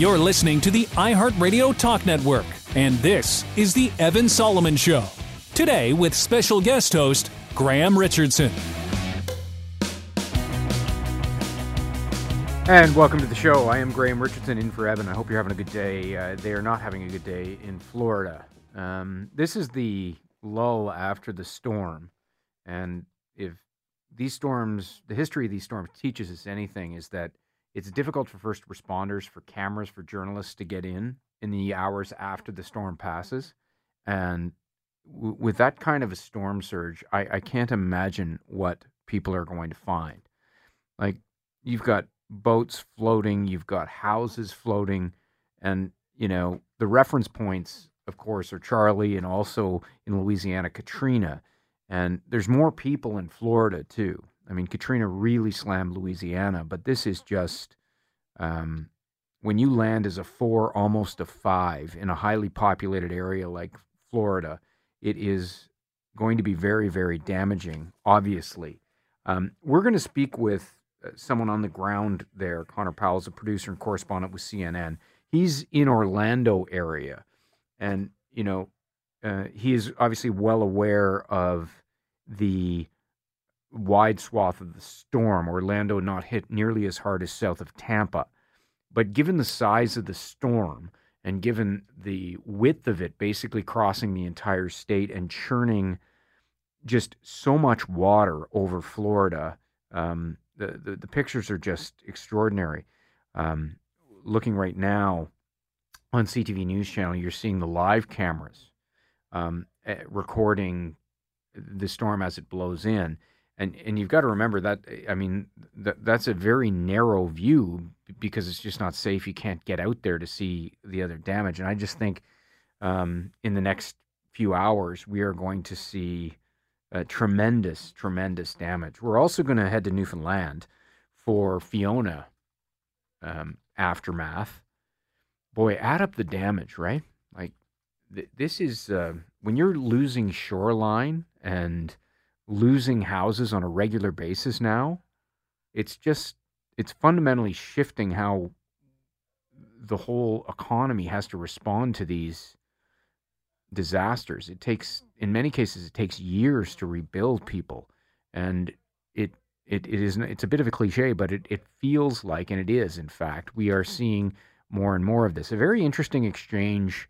You're listening to the iHeartRadio Talk Network, and this is The Evan Solomon Show. Today, with special guest host, Graham Richardson. And welcome to the show. I am Graham Richardson in for Evan. I hope you're having a good day. Uh, they are not having a good day in Florida. Um, this is the lull after the storm. And if these storms, the history of these storms teaches us anything, is that it's difficult for first responders, for cameras, for journalists to get in in the hours after the storm passes. And w- with that kind of a storm surge, I, I can't imagine what people are going to find. Like, you've got boats floating, you've got houses floating, and you know the reference points, of course, are Charley and also in Louisiana Katrina, and there's more people in Florida too. I mean, Katrina really slammed Louisiana, but this is just um, when you land as a four, almost a five in a highly populated area like Florida, it is going to be very, very damaging. Obviously, um, we're going to speak with uh, someone on the ground there. Conor Powell is a producer and correspondent with CNN. He's in Orlando area, and you know uh, he is obviously well aware of the wide swath of the storm. Orlando not hit nearly as hard as south of Tampa, but given the size of the storm and given the width of it, basically crossing the entire state and churning just so much water over Florida. Um, the, the, the pictures are just extraordinary. Um, looking right now on CTV News Channel, you're seeing the live cameras um, eh, recording the storm as it blows in, and and you've got to remember that I mean that that's a very narrow view because it's just not safe. You can't get out there to see the other damage, and I just think um, in the next few hours we are going to see uh, tremendous, tremendous damage. We're also going to head to Newfoundland for Fiona um, aftermath. Boy, add up the damage, right? Like th- this is uh, when you're losing shoreline and losing houses on a regular basis now. It's just it's fundamentally shifting how the whole economy has to respond to these disasters. It takes, in many cases, it takes years to rebuild people, and it it, it is it's a bit of a cliche, but it, it feels like, and it is, in fact, we are seeing more and more of this. A very interesting exchange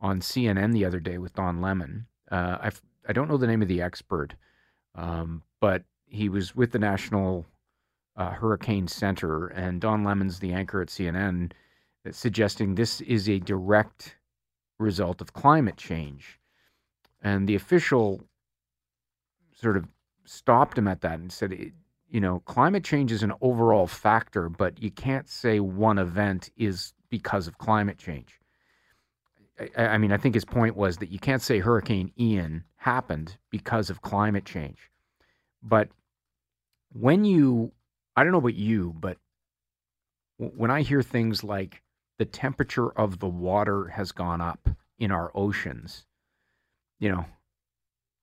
on CNN the other day with Don Lemon. Uh, I I don't know the name of the expert, um, but he was with the National uh, Hurricane Center, and Don Lemon's the anchor at CNN, suggesting this is a direct result of climate change. And the official sort of stopped him at that and said, you know, climate change is an overall factor, but you can't say one event is because of climate change. I, I mean, I think his point was that you can't say Hurricane Ian happened because of climate change. But when you, I don't know about you, but when I hear things like the temperature of the water has gone up in our oceans, you know,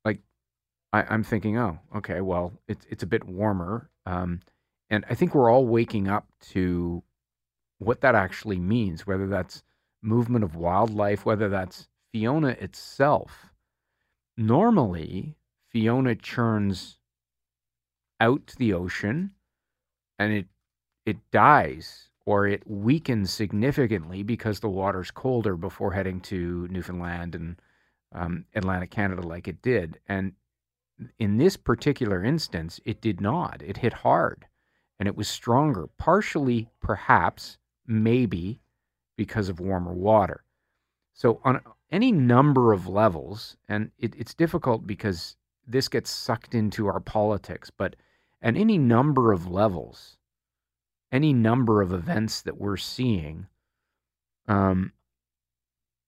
like I, am thinking, oh, okay, well, it's it's a bit warmer, um, and I think we're all waking up to what that actually means. Whether that's movement of wildlife, whether that's Fiona itself. Normally, Fiona churns out to the ocean, and it it dies or it weakens significantly because the water's colder before heading to Newfoundland and um, Atlantic Canada, like it did. And in this particular instance, it did not. It hit hard and it was stronger, partially, perhaps, maybe because of warmer water. So, on any number of levels, and it, it's difficult because this gets sucked into our politics, but at any number of levels, any number of events that we're seeing, um,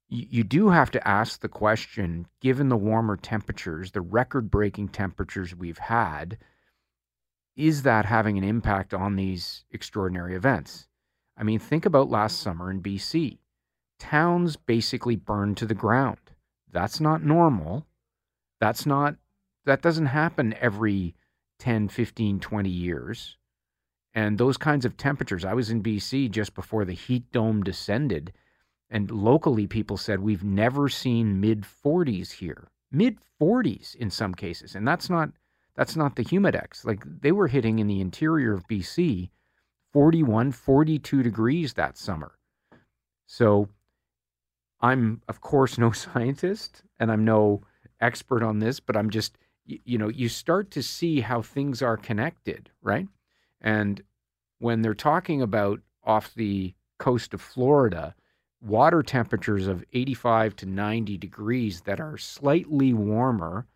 you, you do have to ask the question given the warmer temperatures, the record breaking temperatures we've had, is that having an impact on these extraordinary events? I mean, think about last summer in BC. Towns basically burned to the ground. That's not normal. That's not, that doesn't happen every 10, 15, 20 years And those kinds of temperatures, I was in BC just before the heat dome descended, and locally people said, We've never seen mid 40s here. Mid 40s in some cases. And that's not that's not the humidex. Like they were hitting in the interior of BC 41, 42 degrees that summer. So I'm, of course, no scientist and I'm no expert on this, but I'm just, you know, you start to see how things are connected, right? And when they're talking about off the coast of Florida, water temperatures of 85 to 90 degrees that are slightly warmer,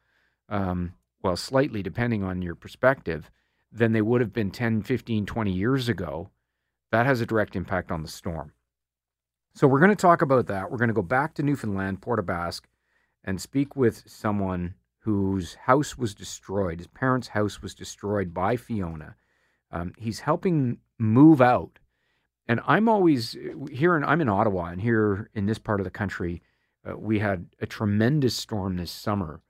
um, well, slightly depending on your perspective, than they would have been 10, 15, 20 years ago, that has a direct impact on the storm. So we're going to talk about that. We're going to go back to Newfoundland, Port aux Basques, and speak with someone whose house was destroyed. His parents' house was destroyed by Fiona. Um, he's helping move out. And I'm always here, in, I'm in Ottawa, and here in this part of the country, uh, we had a tremendous storm this summer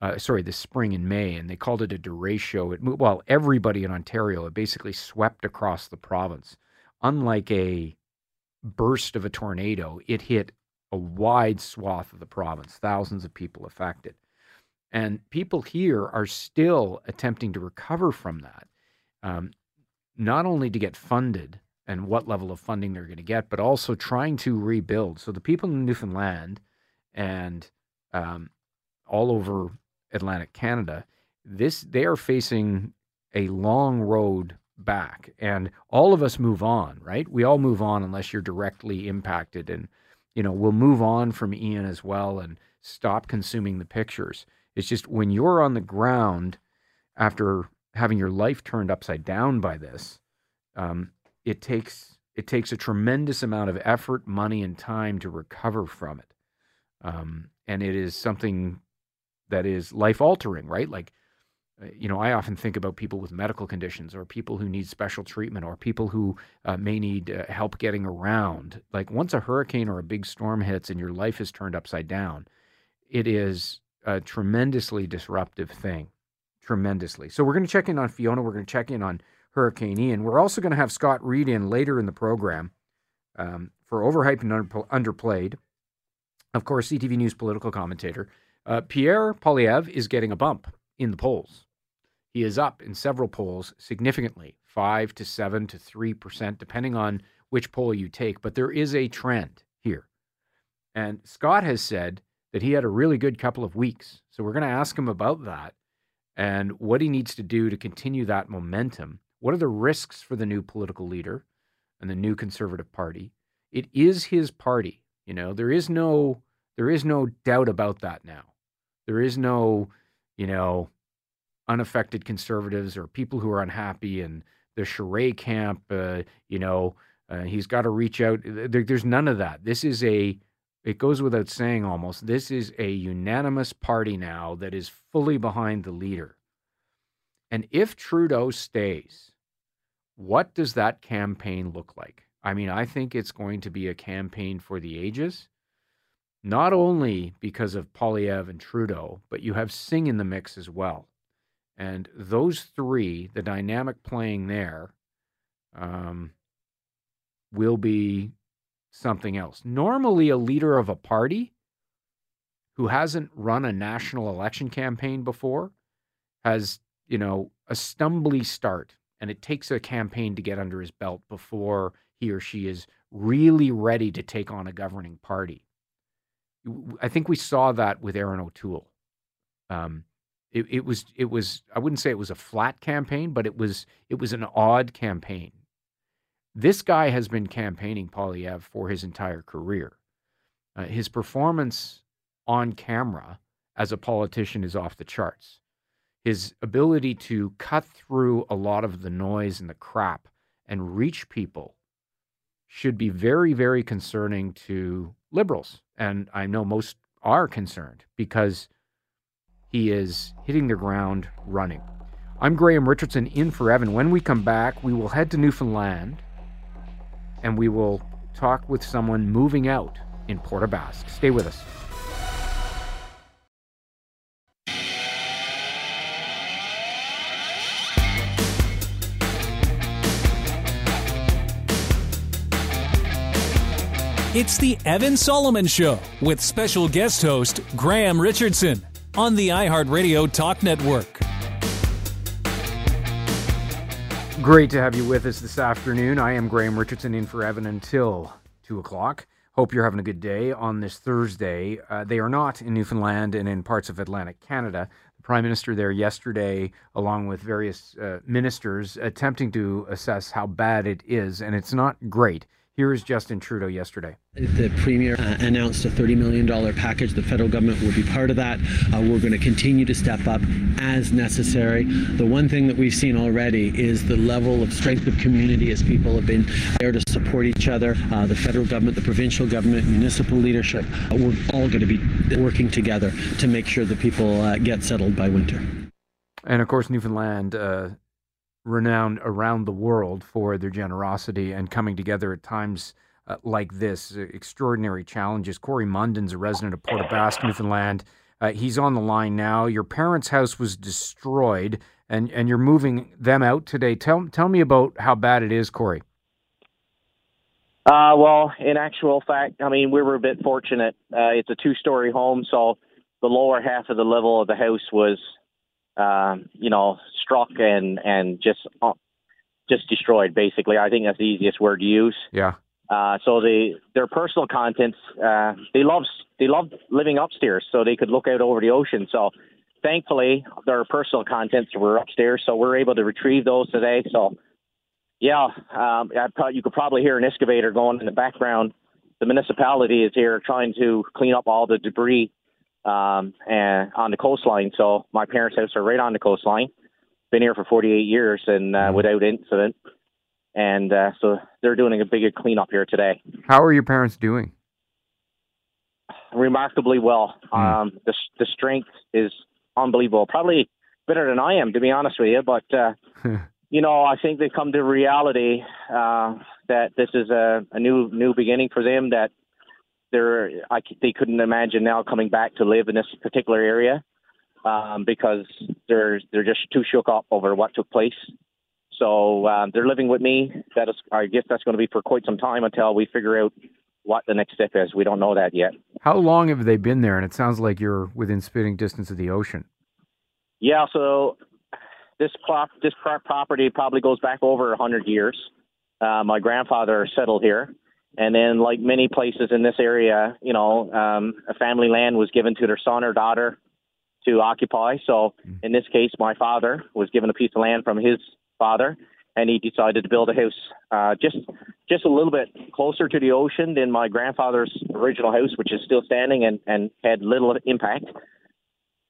uh, sorry, this spring in May, and they called it a derecho. It well, everybody in Ontario, it basically swept across the province. Unlike a burst of a tornado, it hit a wide swath of the province, thousands of people affected. And people here are still attempting to recover from that, um, not only to get funded and what level of funding they're going to get, but also trying to rebuild. So the people in Newfoundland and um, all over Atlantic Canada, this they are facing a long road back and all of us move on, right? We all move on unless you're directly impacted and you know, we'll move on from Ian as well and stop consuming the pictures. It's just when you're on the ground after having your life turned upside down by this, um, it takes it takes a tremendous amount of effort, money, and time to recover from it. Um, and it is something that is life altering, right? Like, uh, you know, I often think about people with medical conditions or people who need special treatment or people who uh, may need uh, help getting around. Like, once a hurricane or a big storm hits and your life is turned upside down, it is a tremendously disruptive thing. Tremendously. So, we're going to check in on Fiona. We're going to check in on Hurricane Ian. We're also going to have Scott Reid in later in the program um, for Overhyped and Underplayed. Of course, CTV News political commentator. Uh, Pierre Poilievre is getting a bump in the polls. He is up in several polls significantly, five to seven to three percent, depending on which poll you take. But there is a trend here. And Scott has said that he had a really good couple of weeks. So we're going to ask him about that and what he needs to do to continue that momentum. What are the risks for the new political leader and the new Conservative Party? It is his party. You know, there is no there is no doubt about that now. There is no, you know, unaffected conservatives or people who are unhappy and the Charest camp, uh, you know, uh, he's got to reach out. There, there's none of that. This is a, it goes without saying almost, this is a unanimous party now that is fully behind the leader. And if Trudeau stays, what does that campaign look like? I mean, I think it's going to be a campaign for the ages not only because of Poilievre and Trudeau, but you have Singh in the mix as well. And those three, the dynamic playing there, um, will be something else. Normally, a leader of a party who hasn't run a national election campaign before has, you know, a stumbly start. And it takes a campaign to get under his belt before he or she is really ready to take on a governing party. I think we saw that with Erin O'Toole. Um, it, it, was it was I wouldn't say it was a flat campaign, but it was it was an odd campaign. This guy has been campaigning Poilievre for his entire career. Uh, his performance on camera as a politician is off the charts. His ability to cut through a lot of the noise and the crap and reach people should be very, very concerning to liberals. And I know most are concerned because he is hitting the ground running. I'm Graham Richardson in for Evan. When we come back, we will head to Newfoundland and we will talk with someone moving out in Port aux Basques. Stay with us. It's the Evan Solomon Show with special guest host Graham Richardson on the iHeartRadio Talk Network. Great to have you with us this afternoon. I am Graham Richardson in for Evan until 2 o'clock. Hope you're having a good day on this Thursday. Uh, they are not in Newfoundland and in parts of Atlantic Canada. The Prime Minister there yesterday, along with various uh, ministers, attempting to assess how bad it is, and it's not great. Here is Justin Trudeau yesterday. The Premier uh, announced a $30 million package. The federal government will be part of that. Uh, we're going to continue to step up as necessary. The one thing that we've seen already is the level of strength of community as people have been there to support each other. Uh, the federal government, the provincial government, municipal leadership, uh, we're all going to be working together to make sure that people uh, get settled by winter. And of course, Newfoundland uh, renowned around the world for their generosity and coming together at times uh, like this. Uh, extraordinary challenges. Corey Munden's a resident of Port aux Basques, Newfoundland. Uh, he's on the line now. Your parents' house was destroyed, and, and you're moving them out today. Tell tell me about how bad it is, Corey. Uh, well, in actual fact, I mean we were a bit fortunate. Uh, it's a two-story home, so the lower half of the level of the house was um, you know, struck and and just uh, just destroyed. Basically, I think that's the easiest word to use. Yeah. Uh, so they their personal contents uh, they love they love living upstairs, so they could look out over the ocean. So thankfully, their personal contents were upstairs, so we're able to retrieve those today. So yeah, um, I probably, you could probably hear an excavator going in the background. The municipality is here trying to clean up all the debris um, and on the coastline. So my parents' house are right on the coastline. Been here for 48 years and uh, mm-hmm. without incident. And uh, so they're doing a big cleanup here today. How are your parents doing? Remarkably well. Mm. Um, the the strength is unbelievable. Probably better than I am, to be honest with you. But uh, you know, I think they've come to reality uh, that this is a, a new new beginning for them. That they're I, they couldn't imagine now coming back to live in this particular area um, because they're they're just too shook up over what took place. So um, they're living with me. That is, I guess that's going to be for quite some time until we figure out what the next step is. We don't know that yet. How long have they been there? And it sounds like you're within spitting distance of the ocean. Yeah. So this prop this property probably goes back over a hundred years. Uh, my grandfather settled here and then, like many places in this area, you know, um, a family land was given to their son or daughter to occupy. So, mm-hmm. in this case, my father was given a piece of land from his father, and he decided to build a house uh, just just a little bit closer to the ocean than my grandfather's original house, which is still standing and, and had little impact.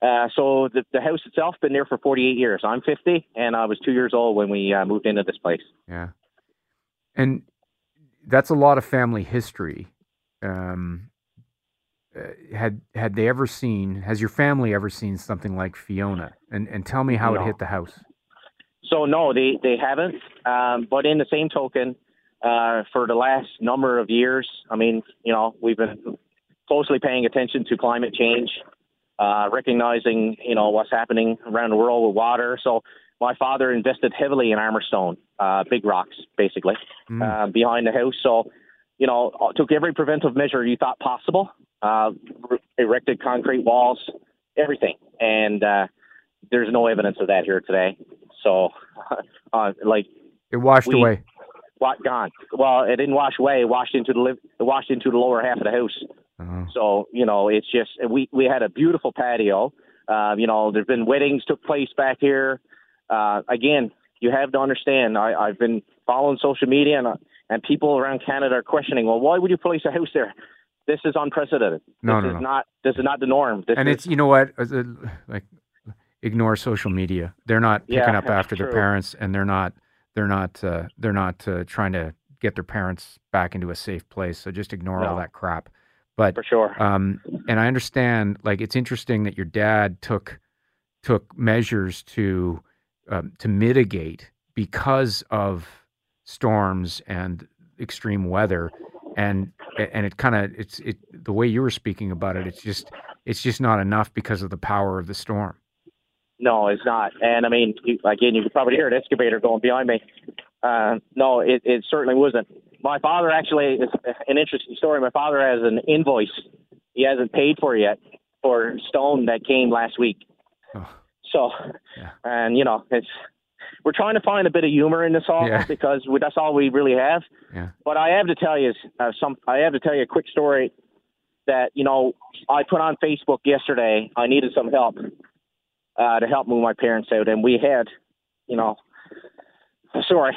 Uh, so the, the house itself been there for 48 years. I'm 50, and I was two years old when we uh, moved into this place. Yeah, and that's a lot of family history. Um, uh, had had they ever seen? Has your family ever seen something like Fiona? And and tell me how no. it hit the house. So no, they they haven't. Um, but in the same token, uh, for the last number of years, I mean, you know, we've been closely paying attention to climate change, uh, recognizing you know what's happening around the world with water. So my father invested heavily in armorstone, uh, big rocks, basically, mm. uh, behind the house. So, you know, uh, took every preventive measure you thought possible, uh, erected concrete walls, everything. And uh, there's no evidence of that here today. So, uh, like, it washed we, away. What gone? Well, it didn't wash away. It washed into the li- it washed into the lower half of the house. Uh-huh. So, you know, it's just we we had a beautiful patio. Uh, you know, there's been weddings took place back here uh, again, you have to understand. I, I've been following social media, and uh, and people around Canada are questioning. Well, why would you place a house there? This is unprecedented. No, this no, is no. not. This is not the norm. This and is, it's you know what, like ignore social media. They're not picking yeah, up after true. their parents, and they're not they're not uh, they're not uh, trying to get their parents back into a safe place. So just ignore no. all that crap. But for sure. Um, and I understand. Like it's interesting that your dad took took measures to um, to mitigate because of storms and extreme weather and and it kind of it's it the way you were speaking about it it's just it's just not enough because of the power of the storm no it's not and i mean you, again you could probably hear an excavator going behind me uh, no it, it certainly wasn't my father actually is an interesting story. My father has an invoice he hasn't paid for yet for stone that came last week. Oh. So, yeah. and you know, it's we're trying to find a bit of humor in this all yeah. because we, that's all we really have. Yeah. But I have to tell you uh, some. I have to tell you a quick story that you know I put on Facebook yesterday. I needed some help uh, to help move my parents out, and we had, you know, sorry.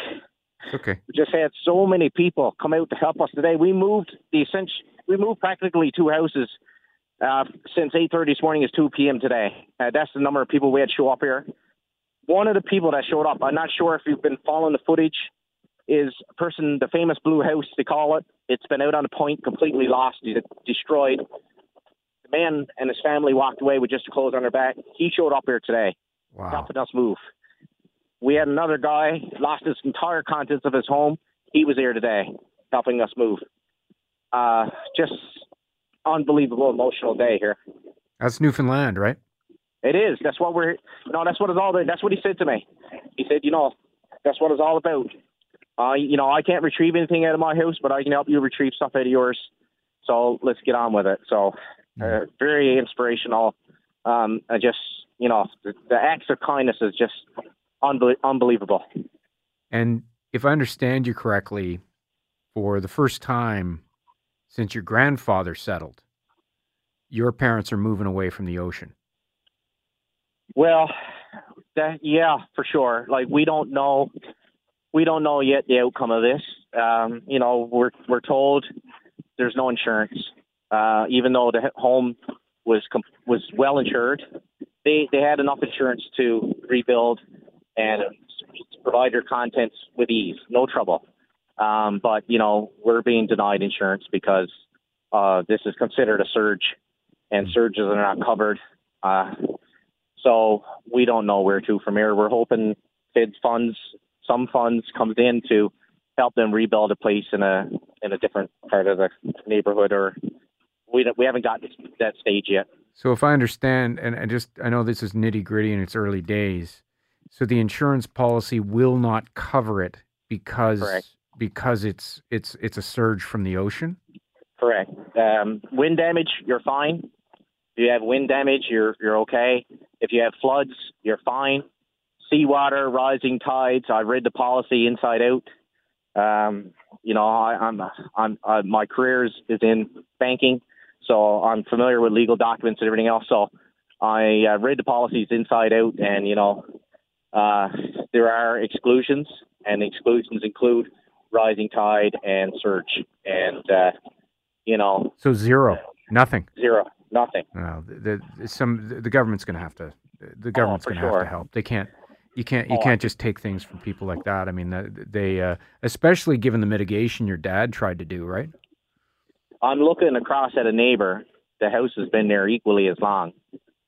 Okay. We just had so many people come out to help us today. We moved the essential. We moved practically two houses uh, since 8:30 this morning is 2 p.m. today. Uh, that's the number of people we had show up here. One of the people that showed up, I'm not sure if you've been following the footage, is a person, the famous blue house they call it. It's been out on the point, completely lost, destroyed. The man and his family walked away with just clothes on their back. He showed up here today, wow. helping us move. We had another guy lost his entire contents of his home. He was here today, helping us move. Uh, just unbelievable, emotional day here. That's Newfoundland, right? It is. That's what we're. Know, that's what it's all about. That's what he said to me. He said, you know, that's what it's all about. Uh, you know, I can't retrieve anything out of my house, but I can help you retrieve stuff out of yours. So let's get on with it. So, uh, very inspirational. Um, I just, you know, the, the acts of kindness is just unbe- unbelievable. And if I understand you correctly, for the first time since your grandfather settled, your parents are moving away from the ocean. Well, that, yeah, for sure. Like we don't know, we don't know yet the outcome of this. Um, you know, we're we're told there's no insurance, uh, even though the home was was well insured. They they had enough insurance to rebuild and provide their contents with ease, no trouble. Um, but you know, we're being denied insurance because uh, this is considered a surge, and surges are not covered. Uh, so we don't know where to from here. We're hoping FIDS funds, some funds, comes in to help them rebuild a place in a in a different part of the neighborhood, or we we haven't gotten to that stage yet. So if I understand, and I just I know this is nitty gritty in its early days, so the insurance policy will not cover it because Correct. Because it's it's it's a surge from the ocean. Correct. Um, wind damage, you're fine. If you have wind damage, you're you're okay. If you have floods, you're fine. Seawater, rising tides. I read the policy inside out. Um, you know, I, I'm I'm uh, my career is, is in banking, so I'm familiar with legal documents and everything else. So I uh, read the policies inside out, and you know, uh, there are exclusions, and exclusions include rising tide and surge, and uh, you know. So zero, nothing. Zero. Nothing. No, the, the some the government's going to have to. The oh, government's oh, going to sure. have to help. They can't. You can't. You oh, can't just take things from people like that. I mean, they, uh, especially given the mitigation your dad tried to do, right? I'm looking across at a neighbor. The house has been there equally as long,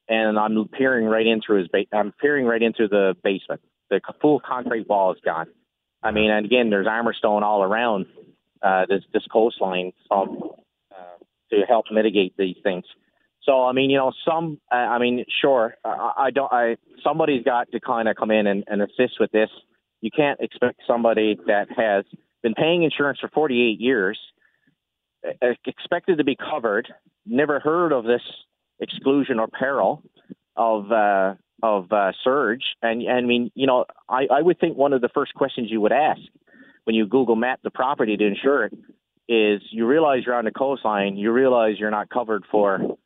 and I'm peering right into his. Ba- I'm peering right into the basement. The full concrete wall is gone. I mean, and again, there's armor stone all around uh, this this coastline from uh, to help mitigate these things. So I mean, you know, some. Uh, I mean, sure. I, I don't. I somebody's got to kind of come in and, and assist with this. You can't expect somebody that has been paying insurance for 48 years, expected to be covered, never heard of this exclusion or peril of uh, of uh, surge. And, and I mean, you know, I, I would think one of the first questions you would ask when you Google map the property to insure it is you realize you're on the coastline, you realize you're not covered for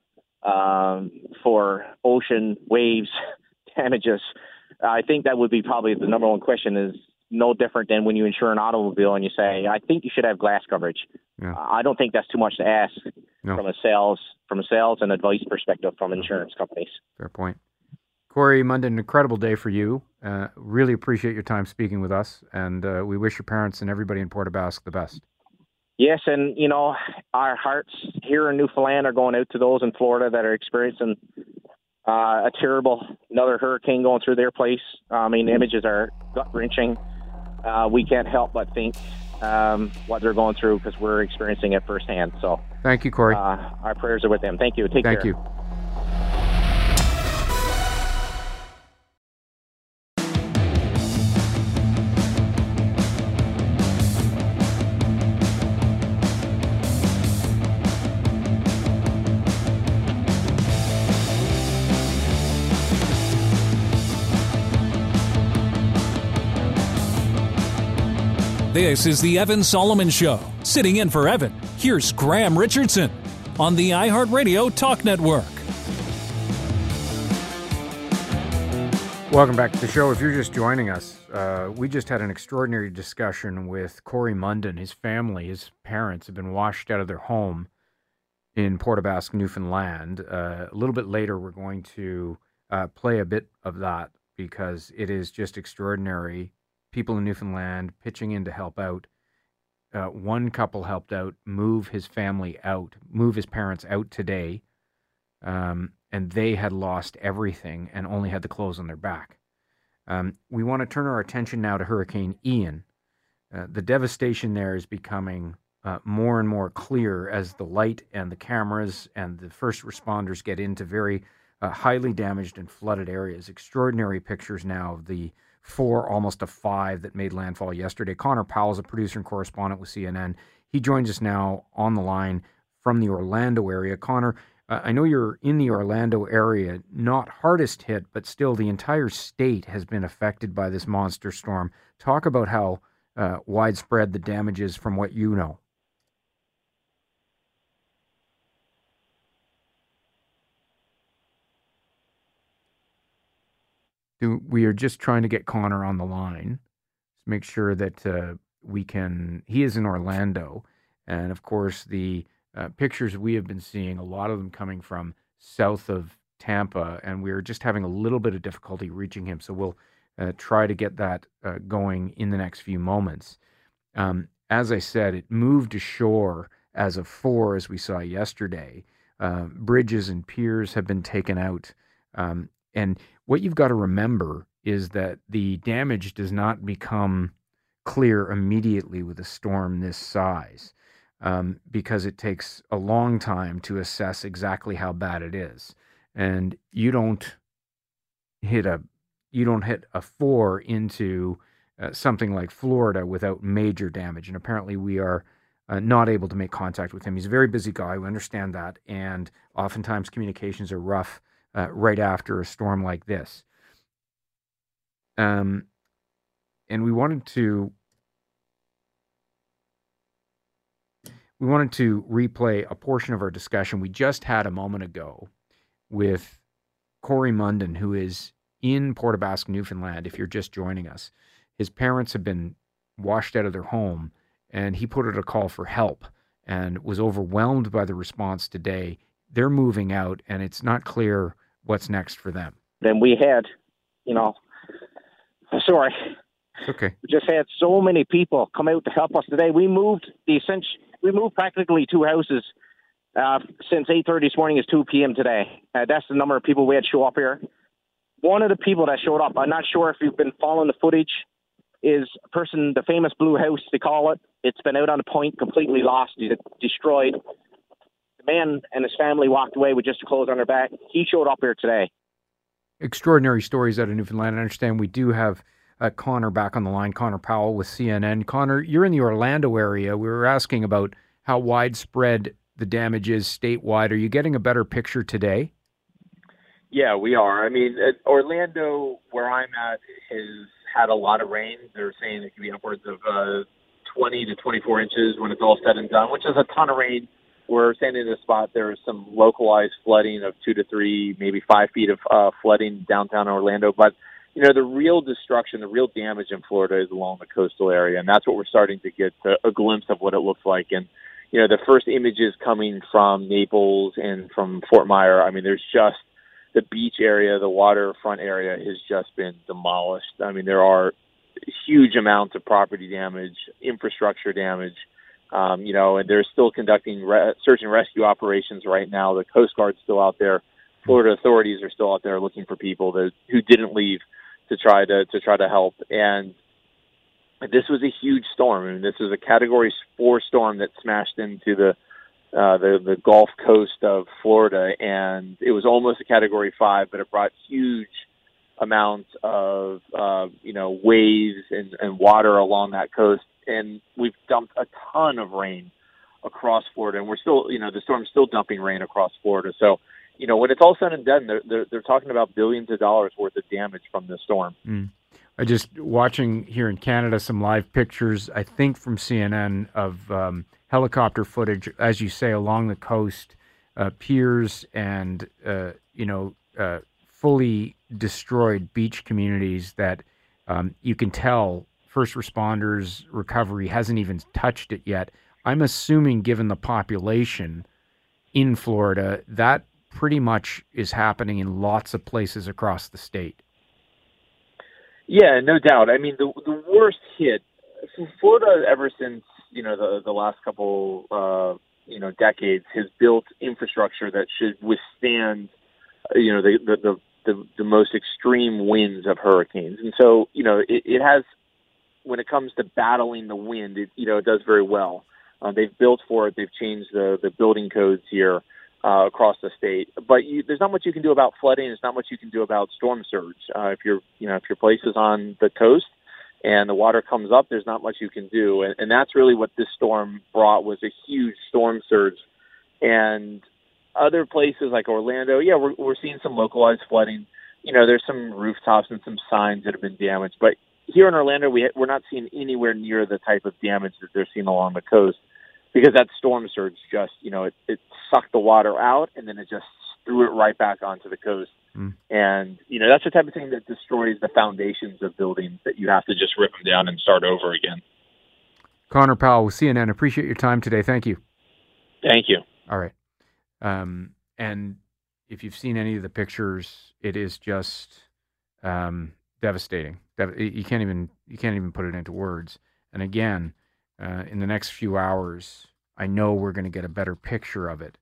um, for ocean waves damages. I think that would be probably the number one question is no different than when you insure an automobile and you say, I think you should have glass coverage. Yeah. I don't think that's too much to ask no. from a sales from a sales and advice perspective from insurance companies. Fair point. Corey Munden, an incredible day for you. Uh, really appreciate your time speaking with us, and uh, we wish your parents and everybody in Port the best. Yes, and you know our hearts here in Newfoundland are going out to those in Florida that are experiencing uh, a terrible another hurricane going through their place. I mean, the images are gut wrenching. Uh, we can't help but think um, what they're going through because we're experiencing it firsthand. So, thank you, Corey. Uh, our prayers are with them. Thank you. Take thank care. Thank you. This is the Evan Solomon Show. Sitting in for Evan, here's Graham Richardson on the iHeartRadio Talk Network. Welcome back to the show. If you're just joining us, uh, we just had an extraordinary discussion with Corey Munden. His family, his parents, have been washed out of their home in Port Newfoundland. Uh, a little bit later, we're going to uh, play a bit of that because it is just extraordinary. People in Newfoundland pitching in to help out. Uh, one couple helped out move his family out, move his parents out today. Um, and they had lost everything and only had the clothes on their back. Um, we want to turn our attention now to Hurricane Ian. Uh, the devastation there is becoming uh, more and more clear as the light and the cameras and the first responders get into very uh, highly damaged and flooded areas. Extraordinary pictures now of the four, almost a five that made landfall yesterday. Conor Powell is a producer and correspondent with CNN. He joins us now on the line from the Orlando area. Conor, uh, I know you're in the Orlando area, not hardest hit, but still the entire state has been affected by this monster storm. Talk about how uh, widespread the damage is from what you know. We are just trying to get Conor on the line to make sure that uh, we can. He is in Orlando, and of course the uh, pictures we have been seeing, a lot of them coming from south of Tampa, and we're just having a little bit of difficulty reaching him. So we'll uh, try to get that uh, going in the next few moments. Um, as I said, it moved ashore as of four, as we saw yesterday. Uh, bridges and piers have been taken out. Um, and what you've got to remember is that the damage does not become clear immediately with a storm this size um, because it takes a long time to assess exactly how bad it is. And you don't hit a you don't hit a four into uh, something like Florida without major damage. And apparently, we are uh, not able to make contact with him. He's a very busy guy. We understand that, and oftentimes communications are rough uh, right after a storm like this. Um, and we wanted to we wanted to replay a portion of our discussion we just had a moment ago with Corey Munden, who is in Port aux Basques, Newfoundland, if you're just joining us. His parents have been washed out of their home, and he put out a call for help and was overwhelmed by the response today. They're moving out, and it's not clear what's next for them. Then we had, you know, sorry. Okay. We just had so many people come out to help us today. We moved the essential we moved practically two houses uh, since 8:30 this morning is 2 p.m. today. Uh, that's the number of people we had show up here. One of the people that showed up, I'm not sure if you've been following the footage, is a person, the famous blue house they call it. It's been out on the point, completely lost, destroyed. The man and his family walked away with just the clothes on their back. He showed up here today. Extraordinary stories out of Newfoundland. I understand we do have uh, Conor back on the line, Conor Powell with CNN. Conor, you're in the Orlando area. We were asking about how widespread the damage is statewide. Are you getting a better picture today? Yeah, we are. I mean, Orlando, where I'm at, has had a lot of rain. They're saying it could be upwards of uh, 20 to 24 inches when it's all said and done, which is a ton of rain. We're standing in a spot. There's some localized flooding of two to three, maybe five feet of uh, flooding downtown Orlando, but you know, the real destruction, the real damage in Florida is along the coastal area, and that's what we're starting to get a, a glimpse of what it looks like. And you know, the first images coming from Naples and from Fort Myer. I mean, there's just the beach area, the waterfront area has just been demolished. I mean, there are huge amounts of property damage, infrastructure damage. Um, you know, and they're still conducting re- search and rescue operations right now. The Coast Guard's still out there. Florida authorities are still out there looking for people that who didn't leave to try to to try to help. And this was a huge storm. I mean, this was a Category Four storm that smashed into the uh, the the Gulf Coast of Florida, and it was almost a Category Five, but it brought huge amounts of uh, you know waves and, and water along that coast, and we've dumped a ton of rain across Florida, and we're still you know the storm's still dumping rain across Florida. So you know, when it's all said and done, they're, they're, they're talking about billions of dollars worth of damage from this storm. Mm. I just watching here in Canada some live pictures, I think from CNN, of um, helicopter footage, as you say, along the coast, uh, piers and, uh, you know, uh, fully destroyed beach communities that um, you can tell first responders recovery hasn't even touched it yet. I'm assuming, given the population in Florida, that pretty much is happening in lots of places across the state. Yeah, no doubt. I mean, the the worst hit Florida ever since you know the the last couple uh, you know decades has built infrastructure that should withstand uh, you know the the the, the, the most extreme winds of hurricanes, and so you know it, it has when it comes to battling the wind, it you know it does very well. Uh, they've built for it. They've changed the the building codes here uh, across the state. But you, there's not much you can do about flooding. There's not much you can do about storm surge. Uh, if your you know if your place is on the coast and the water comes up, there's not much you can do. And, and that's really what this storm brought was a huge storm surge. And other places like Orlando, yeah, we're we're seeing some localized flooding. You know, there's some rooftops and some signs that have been damaged, but here in Orlando, we we're not seeing anywhere near the type of damage that they're seeing along the coast because that storm surge just you know it, it sucked the water out and then it just threw it right back onto the coast. Mm. And you know that's the type of thing that destroys the foundations of buildings that you have to just rip them down and start over again. Conor Powell with CNN. Appreciate your time today. Thank you. Thank you. All right. Um, and if you've seen any of the pictures, it is just um, devastating. You can't even you can't even put it into words. And again, uh, in the next few hours, I know we're going to get a better picture of it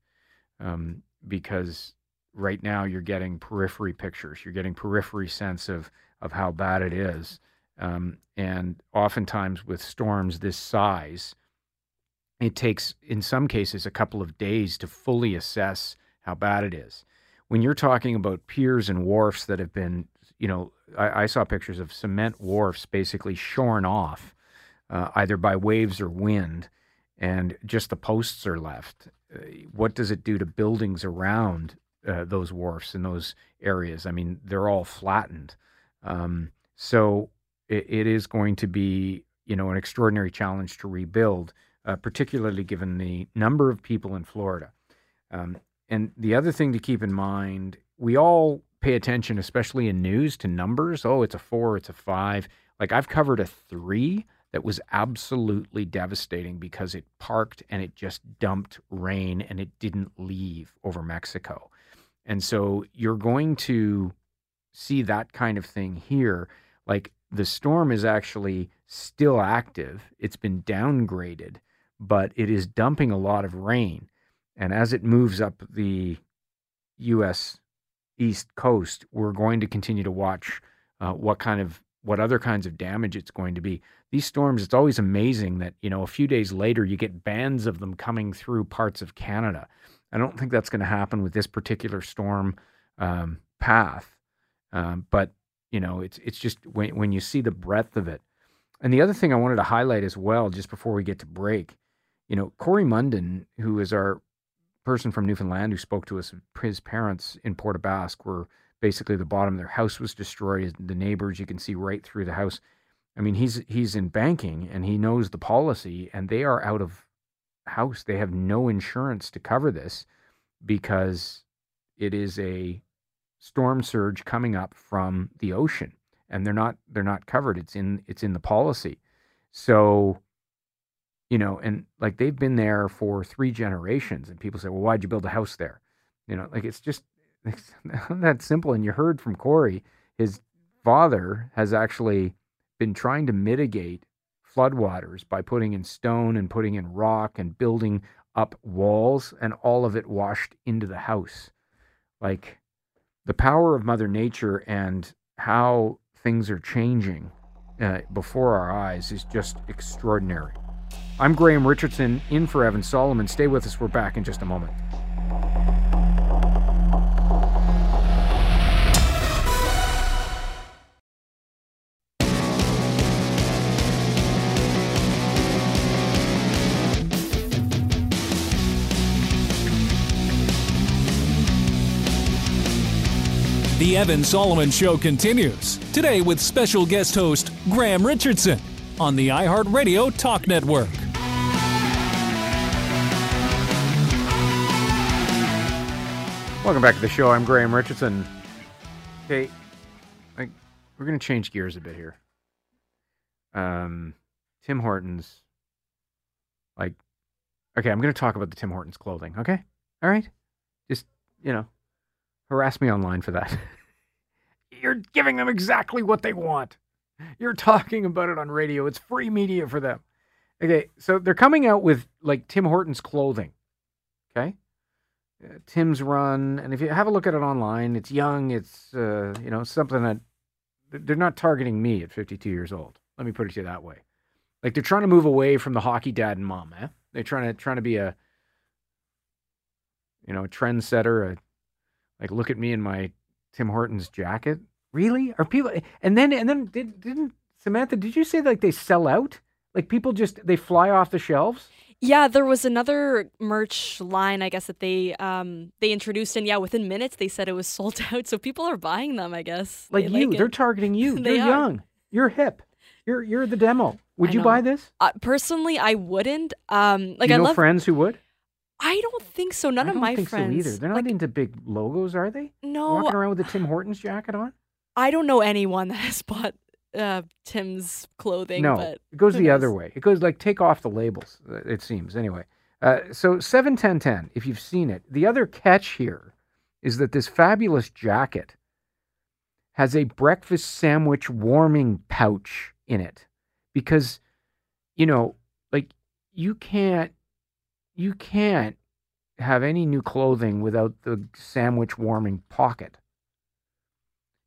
um, because right now you're getting periphery pictures. You're getting periphery sense of of how bad it is. Um, and oftentimes with storms this size, it takes in some cases a couple of days to fully assess how bad it is. When you're talking about piers and wharfs that have been, you know, I, I saw pictures of cement wharfs basically shorn off uh, either by waves or wind, and just the posts are left. Uh, what does it do to buildings around uh, those wharfs in those areas? I mean, they're all flattened. Um, so it, it is going to be, you know, an extraordinary challenge to rebuild, uh, particularly given the number of people in Florida. Um, and the other thing to keep in mind, we all pay attention, especially in news, to numbers. Oh, it's a four, it's a five. Like I've covered a three that was absolutely devastating because it parked and it just dumped rain and it didn't leave over Mexico. And so you're going to see that kind of thing here. Like the storm is actually still active, it's been downgraded, but it is dumping a lot of rain. And as it moves up the U.S. East Coast, we're going to continue to watch uh, what kind of what other kinds of damage it's going to be. These storms, it's always amazing that, you know, a few days later you get bands of them coming through parts of Canada. I don't think that's going to happen with this particular storm um, path. Um, but, you know, it's it's just when, when you see the breadth of it. And the other thing I wanted to highlight as well, just before we get to break, you know, Corey Munden, who is our person from Newfoundland who spoke to us, his parents in Port aux Basques were basically the bottom of their house was destroyed. The neighbors, you can see right through the house. I mean, he's he's in banking and he knows the policy, and they are out of house. They have no insurance to cover this because it is a storm surge coming up from the ocean, and they're not they're not covered. It's in it's in the policy. So, you know, and like they've been there for three generations, and people say, "Well, why'd you build a house there?" You know, like it's just it's that simple. And you heard from Corey, his father has actually been trying to mitigate floodwaters by putting in stone and putting in rock and building up walls, and all of it washed into the house. Like the power of Mother Nature and how things are changing uh, before our eyes is just extraordinary. I'm Graham Richardson, in for Evan Solomon. Stay with us. We're back in just a moment. The Evan Solomon Show continues today with special guest host Graham Richardson on the iHeartRadio Talk Network. Welcome back to the show. I'm Graham Richardson. Okay, like we're gonna change gears a bit here. Um, Tim Hortons. Like, okay, I'm gonna talk about the Tim Hortons clothing. Okay, all right. Just you know, harass me online for that. You're giving them exactly what they want. You're talking about it on radio. It's free media for them. Okay, so they're coming out with like Tim Hortons clothing. Okay, uh, Tim's Run, and if you have a look at it online, it's young. It's uh, you know something that they're not targeting me at 52 years old. Let me put it to you that way. Like they're trying to move away from the hockey dad and mom. Eh? They're trying to trying to be a you know a trendsetter. A, like look at me in my Tim Hortons jacket. Really? Are people? And then and then did, didn't Samantha? Did you say like they sell out? Like people just they fly off the shelves? Yeah, there was another merch line, I guess, that they um they introduced, and yeah, within minutes they said it was sold out. So people are buying them, I guess. Like They you, like they're targeting you. They you're are. young. You're hip. You're you're the demo. Would I you know. buy this? Uh, personally, I wouldn't. Um, like you I know love. friends who would? I don't think so. None I of my think friends. so either. They're not like, into big logos, are they? no, Walking around with a Tim Hortons jacket on? I don't know anyone that has bought uh, Tim's clothing. no, but it goes the other way. It goes like take off the labels. uh, It seems anyway. Uh, so seven ten ten. If you've seen it, the other catch here is that this fabulous jacket has a breakfast sandwich warming pouch in it because you know like you can't you can't have any new clothing without the sandwich warming pocket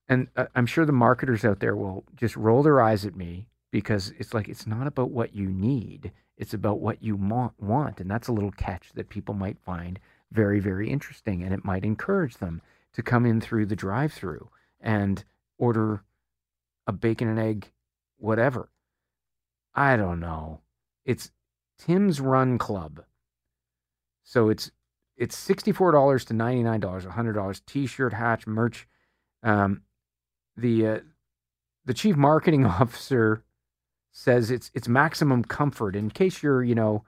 and uh, i'm sure the marketers out there will just roll their eyes at me because it's like it's not about what you need it's about what you want, and that's a little catch that people might find very very interesting and it might encourage them to come in through the drive-through and order a bacon and egg whatever. I don't know. It's tim's run club. So it's it's $64 to $99 $100 t-shirt hatch merch um, the uh, the chief marketing officer says it's it's maximum comfort. In case you're you know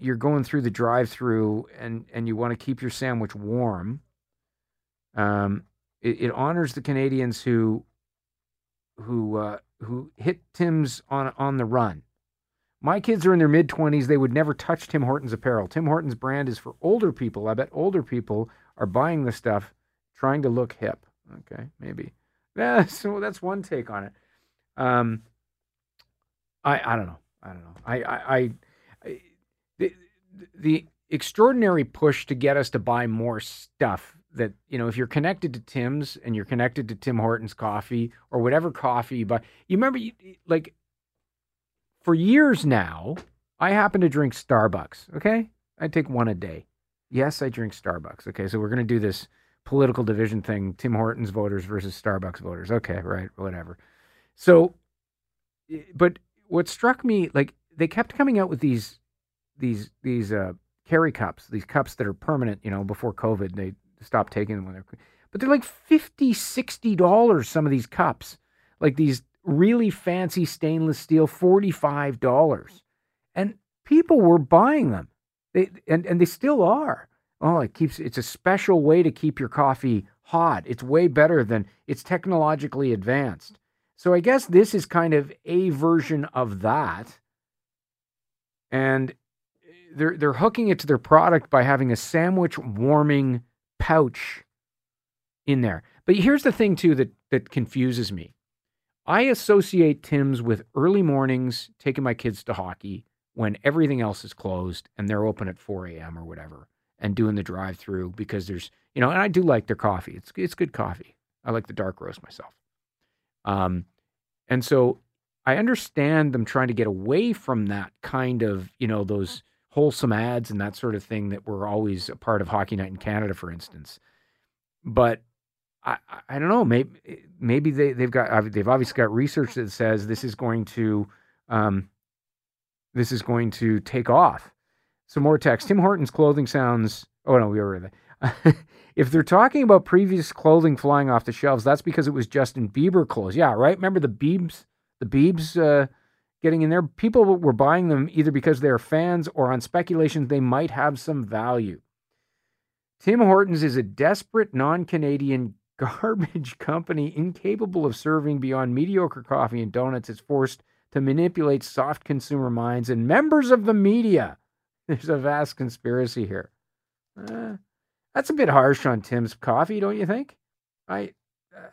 you're going through the drive-through and and you want to keep your sandwich warm um it, it honors the Canadians who who uh, who hit Tim's on on the run. My kids are in their mid 20s they would never touch Tim Hortons apparel. Tim Hortons brand is for older people. I bet older people are buying the stuff trying to look hip okay maybe yeah so that's one take on it um, I I don't know. I don't know. I I, I, I the, the extraordinary push to get us to buy more stuff that you know if you're connected to Tim's and you're connected to Tim Hortons coffee or whatever coffee you buy. You remember you, like for years now, I happen to drink Starbucks. Okay, I take one a day. Yes, I drink Starbucks. Okay, so we're gonna do this political division thing: Tim Hortons voters versus Starbucks voters. Okay, right, whatever. So, but what struck me, like they kept coming out with these, these, these uh, carry cups, these cups that are permanent. You know, before COVID, they stopped taking them when they're, but they're like 50 60 dollars. Some of these cups, like these really fancy stainless steel, forty five dollars, and people were buying them. They and and they still are. Oh, it keeps. It's a special way to keep your coffee hot. It's way better than. It's technologically advanced. So I guess this is kind of a version of that. And eh, they're they're hooking it to their product by having a sandwich warming pouch in there. But here's the thing too that that confuses me. I associate Tim's with early mornings, taking my kids to hockey when everything else is closed and they're open at 4 a.m. or whatever, and doing the drive-through because there's you know, and I do like their coffee. It's it's good coffee. I like the dark roast myself. Um, and so I understand them trying to get away from that kind of, you know, those wholesome ads and that sort of thing that were always a part of Hockey Night in Canada, for instance. But I, I- I don't know. Maybe maybe they they've got they've obviously got research that says this is going to um, this is going to take off. Some more text. Tim Hortons clothing sounds. Oh no, we already. if they're talking about previous clothing flying off the shelves, that's because it was Justin Bieber clothes. Yeah, right. Remember the Biebs, the Biebs uh, getting in there. People were buying them either because they're fans or on speculation they might have some value. Tim Hortons is a desperate non-Canadian garbage company incapable of serving beyond mediocre coffee and donuts. It's forced to manipulate soft consumer minds and members of the media. There's a vast conspiracy here. Uh, that's a bit harsh on Tim's coffee, don't you think? I,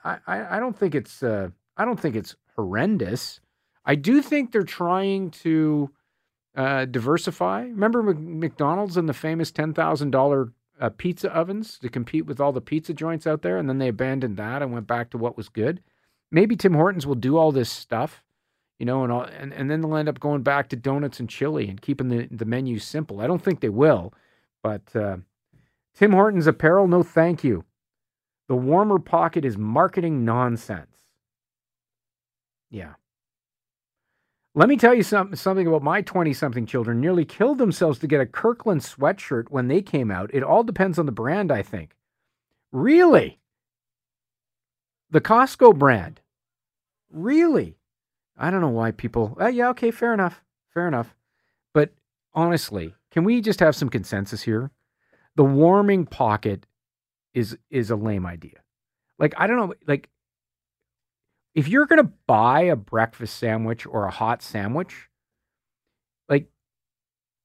I, I don't think it's, uh, I don't think it's horrendous. I do think they're trying to uh, diversify. Remember McDonald's and the famous ten thousand dollar uh, pizza ovens to compete with all the pizza joints out there, and then they abandoned that and went back to what was good. Maybe Tim Hortons will do all this stuff, you know, and all, and, and then they'll end up going back to donuts and chili and keeping the the menu simple. I don't think they will, but uh, Tim Hortons apparel, no thank you. The warmer pocket is marketing nonsense. Yeah. Let me tell you some, something about my 20 something children. Nearly killed themselves to get a Kirkland sweatshirt when they came out. It all depends on the brand, I think. Really? The Costco brand. Really? I don't know why people. Uh, yeah, okay, fair enough. Fair enough. But honestly, can we just have some consensus here? the warming pocket is is a lame idea. Like I don't know, like if you're to buy a breakfast sandwich or a hot sandwich, like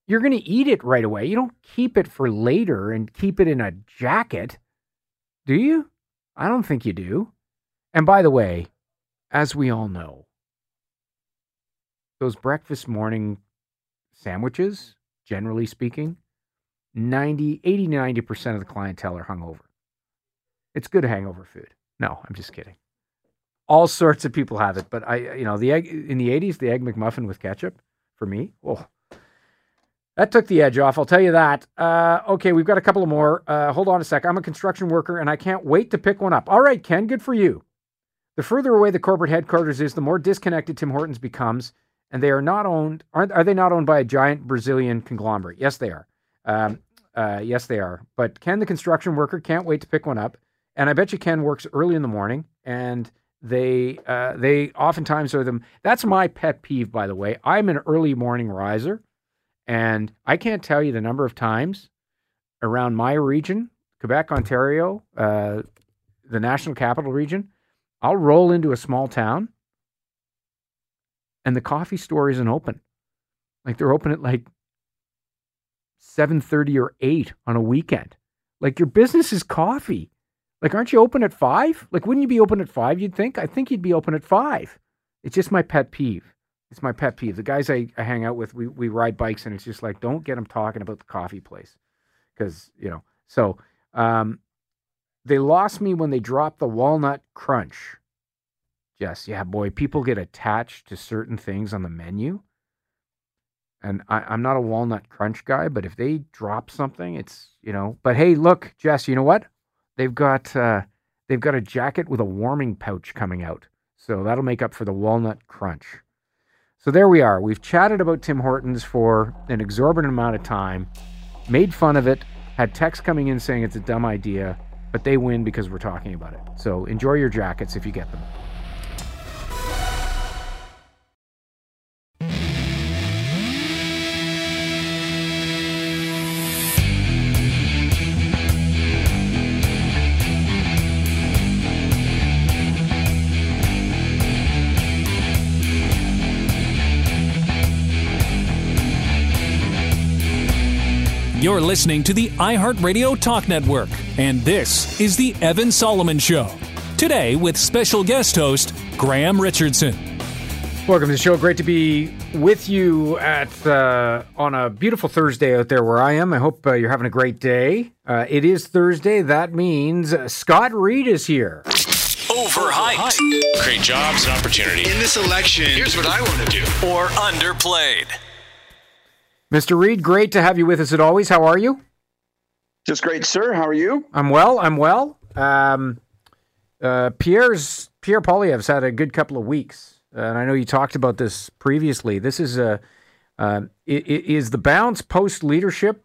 you're to eat it right away. You don't keep it for later and keep it in a jacket, do you? I don't think you do. And by the way, as we all know, those breakfast morning sandwiches, generally speaking, 90, 80 90% of the clientele are hungover. It's good hangover food. No, I'm just kidding. All sorts of people have it, but I, you know, the egg in the 80s, the egg McMuffin with ketchup for me, oh, that took the edge off. I'll tell you that. Uh, okay, we've got a couple of more. Uh, hold on a sec. I'm a construction worker and I can't wait to pick one up. All right, Ken, good for you. The further away the corporate headquarters is, the more disconnected Tim Hortons becomes, and they are not owned. Aren't are they not owned by a giant Brazilian conglomerate? Yes, they are. Um, uh, yes, they are. But Ken, the construction worker, can't wait to pick one up. And I bet you Ken works early in the morning, and they uh, they oftentimes are them. That's my pet peeve, by the way. I'm an early morning riser, and I can't tell you the number of times around my region, Quebec, Ontario, uh, the National Capital Region, I'll roll into a small town, and the coffee store isn't open. Like they're open at like 7:30 or 8 on a weekend. Like your business is coffee. Like aren't you open at 5? Like wouldn't you be open at 5 you'd think? I think you'd be open at 5. It's just my pet peeve. It's my pet peeve. The guys I, I hang out with, we we ride bikes and it's just like don't get them talking about the coffee place. Cuz, you know. So, um they lost me when they dropped the walnut crunch. Yes, yeah, boy, people get attached to certain things on the menu and I, am not a walnut crunch guy, but if they drop something, it's you know. But hey, look, Jess, you know what? They've got uh, they've got a jacket with a warming pouch coming out, so that'll make up for the walnut crunch. So there we are. We've chatted about Tim Hortons for an exorbitant amount of time, made fun of it, had texts coming in saying it's a dumb idea, but they win because we're talking about it. So enjoy your jackets if you get them. You're listening to the iHeartRadio Talk Network, and this is The Evan Solomon Show. Today, with special guest host, Graham Richardson. Welcome to the show. Great to be with you at uh, on a beautiful Thursday out there where I am. I hope uh, you're having a great day. Uh, it is Thursday. That means Scott Reid is here. Overhyped. Create jobs and opportunity. In this election, here's what I want to do. Or underplayed. Mr. Reid, great to have you with us as always. How are you? Just great, sir. How are you? I'm well. I'm well. Um, uh, Pierre's Pierre Poilievre's had a good couple of weeks, uh, and I know you talked about this previously. This is a uh, is the bounce post leadership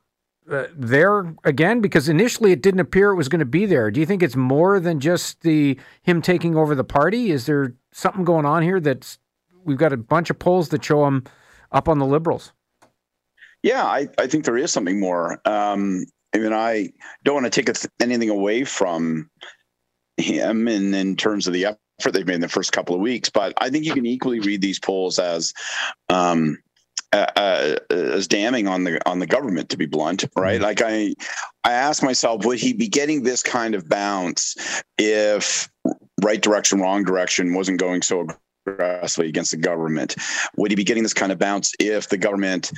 uh, there again? Because initially it didn't appear it was going to be there. Do you think it's more than just the him taking over the party? Is there something going on here that's we've got a bunch of polls that show him up on the Liberals? Yeah, I, I think there is something more. Um, I mean, I don't want to take anything away from him in, in terms of the effort they've made in the first couple of weeks, but I think you can equally read these polls as um, uh, uh, as damning on the on the government, to be blunt, right? Mm-hmm. Like I, I ask myself, would he be getting this kind of bounce if right direction, wrong direction wasn't going so aggressively against the government? Would he be getting this kind of bounce if the government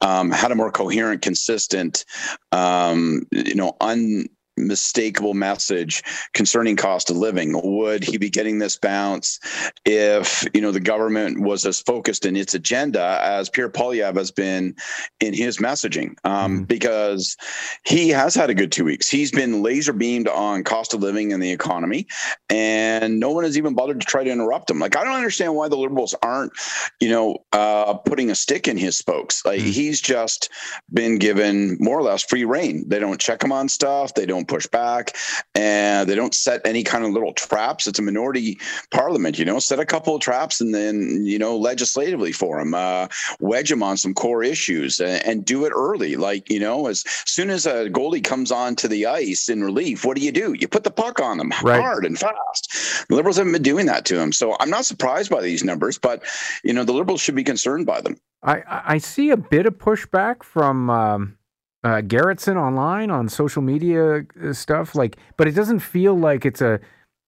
um, had a more coherent, consistent, um, you know, un unmistakable message concerning cost of living. Would he be getting this bounce if you know the government was as focused in its agenda as Pierre Poilievre has been in his messaging? Um, mm. because he has had a good two weeks. He's been laser beamed on cost of living and the economy and no one has even bothered to try to interrupt him. Like I don't understand why the liberals aren't you know uh, putting a stick in his spokes. Like mm. he's just been given more or less free reign. They don't check him on stuff. They don't don't push back and they don't set any kind of little traps. It's a minority parliament, you know, set a couple of traps and then, you know, legislatively for them, uh, wedge them on some core issues and, and, do it early. Like, you know, as soon as a goalie comes onto the ice in relief, what do you do? You put the puck on them right. hard and fast. The Liberals haven't been doing that to them. So I'm not surprised by these numbers, but, you know, the Liberals should be concerned by them. I, I see a bit of pushback from um, uh, Gerretsen online on social media uh, stuff. Like, but it doesn't feel like it's a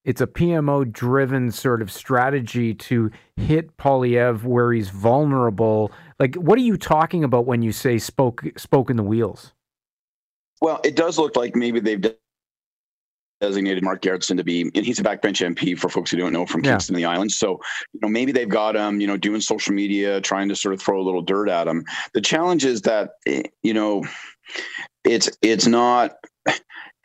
it's a PMO driven sort of strategy to hit Poilievre where he's vulnerable. Like, what are you talking about when you say spoke spoke in the wheels? Well, it does look like maybe they've designated Mark Gerretsen to be, and he's a backbench MP for folks who don't know from Kingston yeah. the Islands. So, you know, maybe they've got him, you know, doing social media, trying to sort of throw a little dirt at him. The challenge is that, eh, you know, it's it's not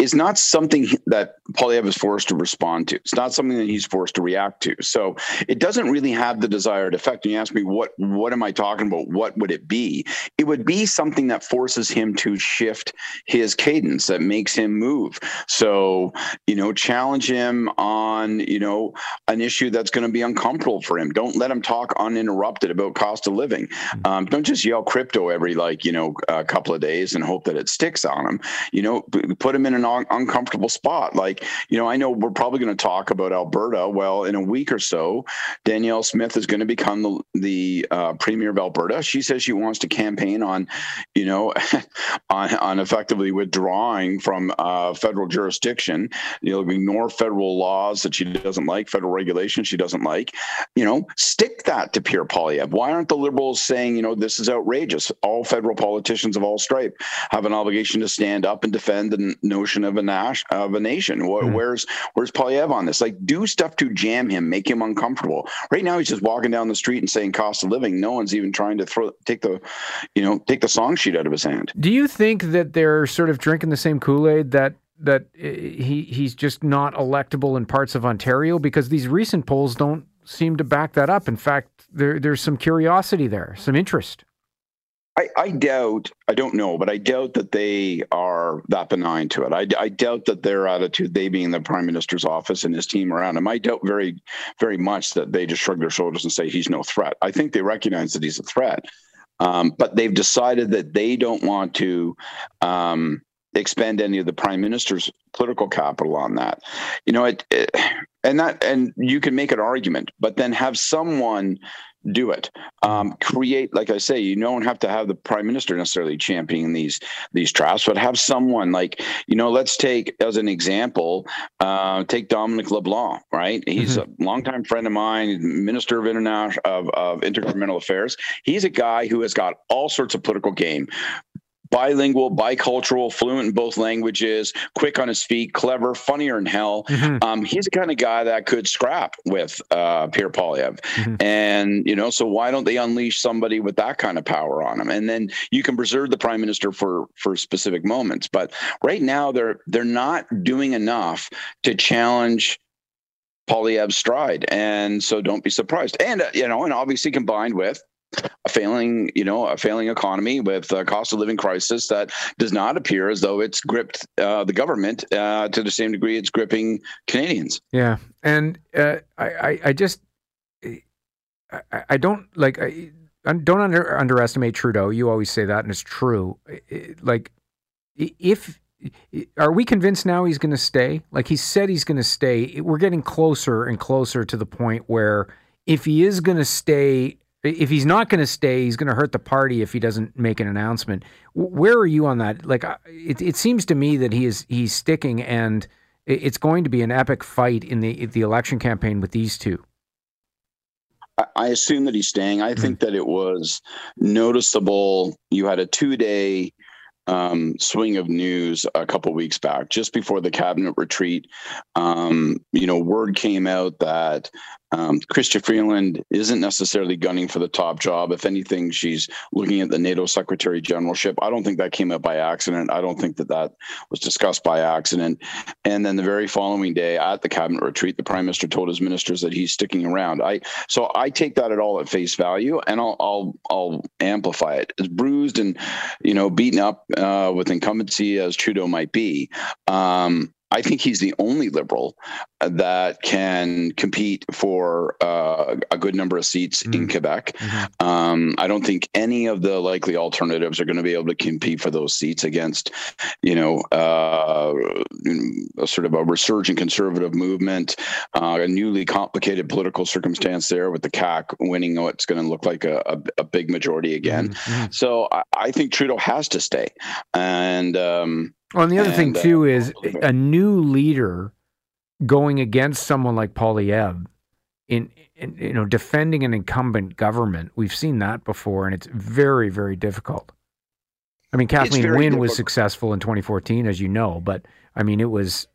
is not something that Poilievre is forced to respond to. It's not something that he's forced to react to. So it doesn't really have the desired effect. And you ask me, what what am I talking about? What would it be? It would be something that forces him to shift his cadence, that makes him move. So, you know, challenge him on, you know, an issue that's going to be uncomfortable for him. Don't let him talk uninterrupted about cost of living. Mm-hmm. Um, don't just yell crypto every like, you know, a couple of days and hope that it sticks on him. You know, put him in an un- uncomfortable spot. Like, you know, I know we're probably going to talk about Alberta. Well, in a week or so, Danielle Smith is going to become the, the uh, premier of Alberta. She says she wants to campaign on, you know, on, on effectively withdrawing from uh, federal jurisdiction. You know, ignore federal laws that she doesn't like, federal regulations she doesn't like. You know, stick that to Pierre Poilievre. Why aren't the Liberals saying, you know, this is outrageous? All federal politicians of all stripe have an obligation to stand up and defend the notion of a nas- of a nation. mm Where's where's Poilievre on this? Like, do stuff to jam him, make him uncomfortable. Right now, he's just walking down the street and saying cost of living. No one's even trying to throw take the, you know, take the song sheet out of his hand. Do you think that they're sort of drinking the same Kool Aid that that eh, he he's just not electable in parts of Ontario because these recent polls don't seem to back that up. In fact, there there's some curiosity there, some interest. I, I, doubt, I don't know, but I doubt that they are that benign to it. I, I, doubt that their attitude, they being the prime minister's office and his team around him, I doubt very, very much that they just shrug their shoulders and say he's no threat. I think they recognize that he's a threat, um, but they've decided that they don't want to um, expend any of the prime minister's political capital on that. You know, it, it and that, and you can make an argument, but then have someone do it. Um, create, like I say, you don't have to have the prime minister necessarily championing these these traps, but have someone like you know. Let's take as an example, uh, take Dominic LeBlanc. Right, he's mm-hmm. a longtime friend of mine, minister of international of, of intergovernmental affairs. He's a guy who has got all sorts of political game bilingual, bicultural, fluent in both languages, quick on his feet, clever, funnier than hell. Mm-hmm. Um, he's the kind of guy that could scrap with uh, Pierre Poilievre. Mm-hmm. And, you know, so why don't they unleash somebody with that kind of power on him? And then you can preserve the prime minister for for specific moments. But right now they're they're not doing enough to challenge Poilievre's stride. And so don't be surprised. And, uh, you know, and obviously combined with a failing, you know, a failing economy with a cost of living crisis that does not appear as though it's gripped uh, the government uh, to the same degree it's gripping Canadians. Yeah, and uh, I, I, I just, I, I don't like, I, don't under, underestimate Trudeau. You always say that, and it's true. Like, if are we convinced now he's going to stay? Like he said he's going to stay. We're getting closer and closer to the point where if he is going to stay if he's not going to stay, he's going to hurt the party if he doesn't make an announcement. Where are you on that? Like, it, it seems to me that he is he's sticking, and it's going to be an epic fight in the the election campaign with these two. I assume that he's staying. I think that it was noticeable. You had a two day um, swing of news a couple weeks back, just before the cabinet retreat. Um, you know, word came out that um, Freeland isn't necessarily gunning for the top job. If anything, she's looking at the NATO Secretary Generalship. I don't think that came up by accident. I don't think that that was discussed by accident. And then the very following day at the cabinet retreat, the prime minister told his ministers that he's sticking around. I so I take that at all at face value, and I'll I'll, I'll amplify it. As bruised and you know beaten up uh, with incumbency as Trudeau might be. Um, I think he's the only liberal that can compete for uh, a good number of seats mm in Quebec. Mm-hmm. Um, I don't think any of the likely alternatives are going to be able to compete for those seats against, you know, uh, a sort of a resurgent conservative movement, uh, a newly complicated political circumstance there with the CAQ winning what's going to look like a, a, a big majority again. Mm-hmm. So I, I, think Trudeau has to stay. And, um, well, and the other and, thing too uh, is a new leader going against someone like Poilievre in, in, you know defending an incumbent government. We've seen that before, and it's very very difficult. I mean, Kathleen Wynne difficult. was successful in 2014, as you know, but I mean, it was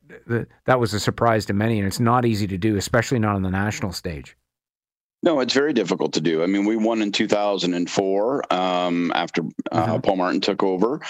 that was a surprise to many, and it's not easy to do, especially not on the national stage. No, it's very difficult to do. I mean, we won in 2004 um, after uh, mm-hmm. Paul Martin took over,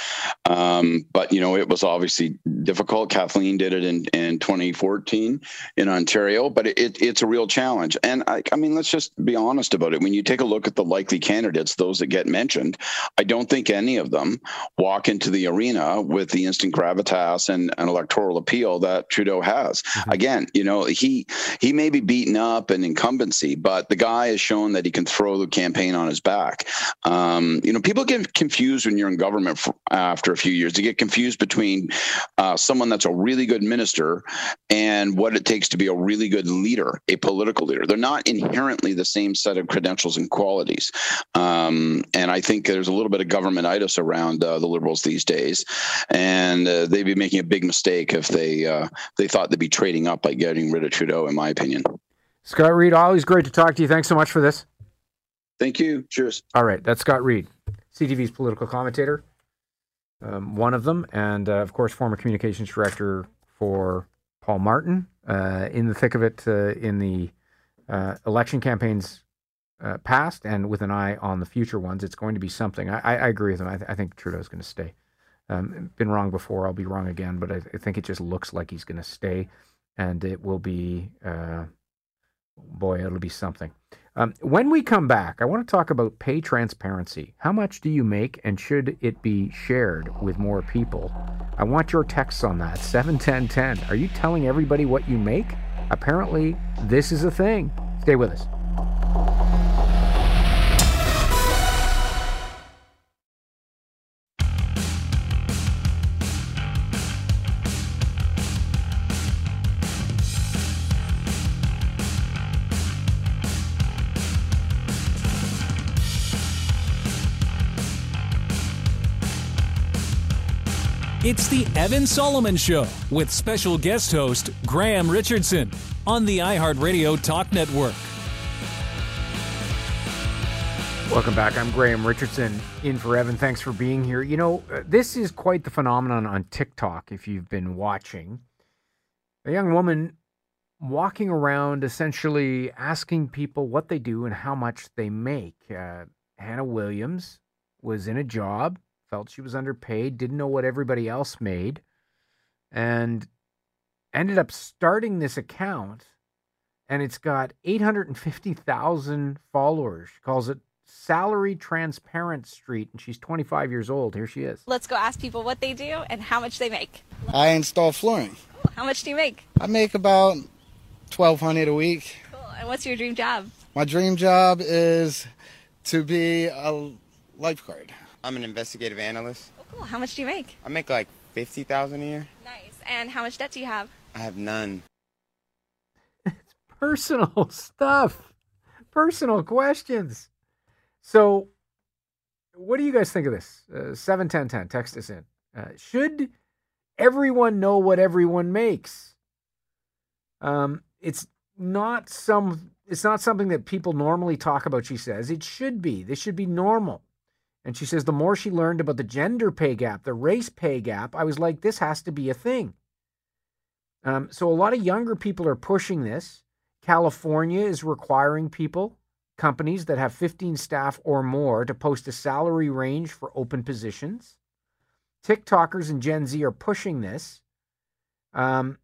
um, but you know it was obviously difficult. Kathleen did it in, in 2014 in Ontario, but it, it's a real challenge. And I, I mean, let's just be honest about it. When you take a look at the likely candidates, those that get mentioned, I don't think any of them walk into the arena with the instant gravitas and an electoral appeal that Trudeau has. Mm-hmm. Again, you know, he he may be beaten up in incumbency, but the the guy has shown that he can throw the campaign on his back. Um, you know, people get confused when you're in government for, after a few years. They get confused between uh, someone that's a really good minister and what it takes to be a really good leader, a political leader. They're not inherently the same set of credentials and qualities. Um, and I think there's a little bit of governmentitis around uh, the Liberals these days, and uh, they'd be making a big mistake if they uh, they thought they'd be trading up by getting rid of Trudeau, in my opinion. Scott Reid, always great to talk to you. Thanks so much for this. Thank you. Cheers. All right, that's Scott Reid, CTV's political commentator, um, one of them, and uh, of course, former communications director for Paul Martin, uh, in the thick of it uh, in the uh, election campaigns uh, past and with an eye on the future ones. It's going to be something. I, I agree with him. I, th- I think Trudeau's going to stay. Um, been wrong before. I'll be wrong again, but I, I think it just looks like he's going to stay, and it will be uh, boy, it'll be something. Um, when we come back, I want to talk about pay transparency. How much do you make, and should it be shared with more people? I want your texts on that. 71010. Are you telling everybody what you make? Apparently, this is a thing. Stay with us. It's the Evan Solomon Show with special guest host Graham Richardson on the iHeartRadio Talk Network. Welcome back. I'm Graham Richardson in for Evan. Thanks for being here. You know, uh, this is quite the phenomenon on TikTok if you've been watching. A young woman walking around essentially asking people what they do and how much they make. Uh, Hannah Williams was in a job felt she was underpaid, didn't know what everybody else made, and ended up starting this account. And it's got 850,000 followers. She calls it Salary Transparent Street, and she's 25 years old. Here she is. Let's go ask people what they do and how much they make. I install flooring. Cool. How much do you make? I make about 1200 a week. Cool. And what's your dream job? My dream job is to be a lifeguard. I'm an investigative analyst. Oh, cool. How much do you make? I make like 50,000 a year. Nice. And how much debt do you have? I have none. it's personal stuff. Personal questions. So, what do you guys think of this? Uh, 71010, text us in. Uh, should everyone know what everyone makes? Um, it's not some it's not something that people normally talk about, she says. It should be. This should be normal. And she says the more she learned about the gender pay gap, the race pay gap, I was like, this has to be a thing. Um, so a lot of younger people are pushing this. California is requiring people, companies that have 15 staff or more, to post a salary range for open positions. TikTokers and Gen Z are pushing this. Um,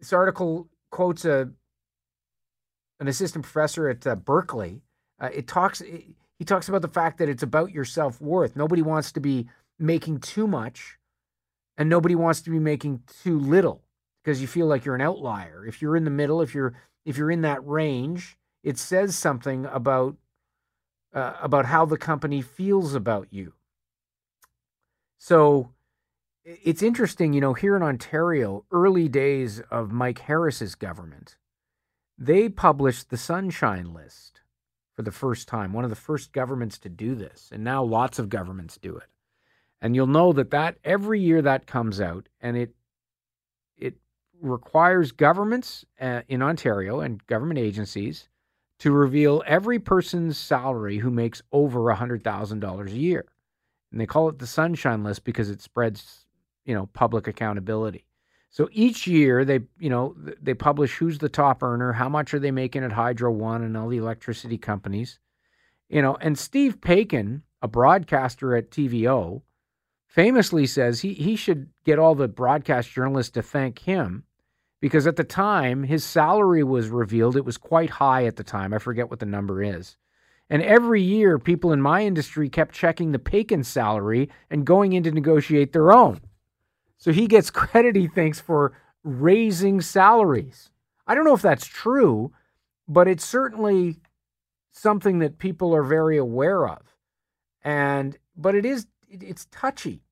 this article quotes a an assistant professor at uh, Berkeley. Uh, it talks. It, he talks about the fact that it's about your self worth. Nobody wants to be making too much, and nobody wants to be making too little because you feel like you're an outlier. If you're in the middle, if you're if you're in that range, it says something about uh, about how the company feels about you. So it's interesting, you know, here in Ontario, early days of Mike Harris's government, they published the Sunshine List for the first time, one of the first governments to do this. And now lots of governments do it. And you'll know that that every year that comes out and it it requires governments uh, in Ontario and government agencies to reveal every person's salary who makes over $100,000 a year. And they call it the sunshine list because it spreads, you know, public accountability. So each year they, you know, they publish who's the top earner, how much are they making at Hydro One and all the electricity companies, you know. And Steve Paikin, a broadcaster at TVO, famously says he he should get all the broadcast journalists to thank him because at the time his salary was revealed. It was quite high at the time. I forget what the number is. And every year, people in my industry kept checking the Paikin salary and going in to negotiate their own. So he gets credit, he thinks, for raising salaries. I don't know if that's true, but it's certainly something that people are very aware of. And but it is it's touchy.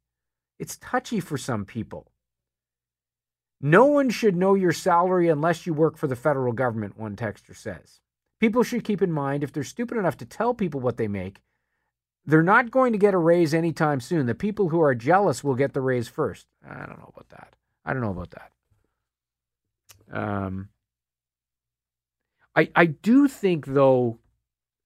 It's touchy for some people. No one should know your salary unless you work for the federal government, one texter says. People should keep in mind if they're stupid enough to tell people what they make, they're not going to get a raise anytime soon. The people who are jealous will get the raise first. I don't know about that. I don't know about that. Um, I I do think though,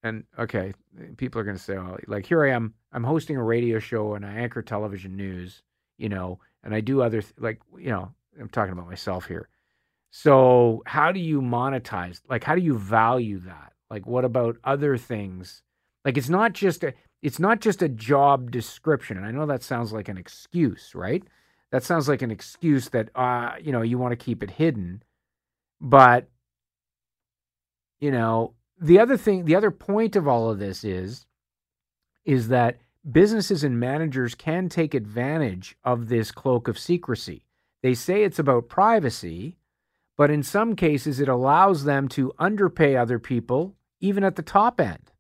and okay, people are going to say, oh, like here I am, I'm hosting a radio show and I anchor television news, you know, and I do other th- like you know, I'm talking about myself here. So how do you monetize? Like how do you value that? Like what about other things? Like it's not just a it's not just a job description. And I know that sounds like an excuse, right? That sounds like an excuse that uh, you know, you want to keep it hidden. But you know, the other thing, the other point of all of this is is that businesses and managers can take advantage of this cloak of secrecy. They say it's about privacy, but in some cases it allows them to underpay other people even at the top end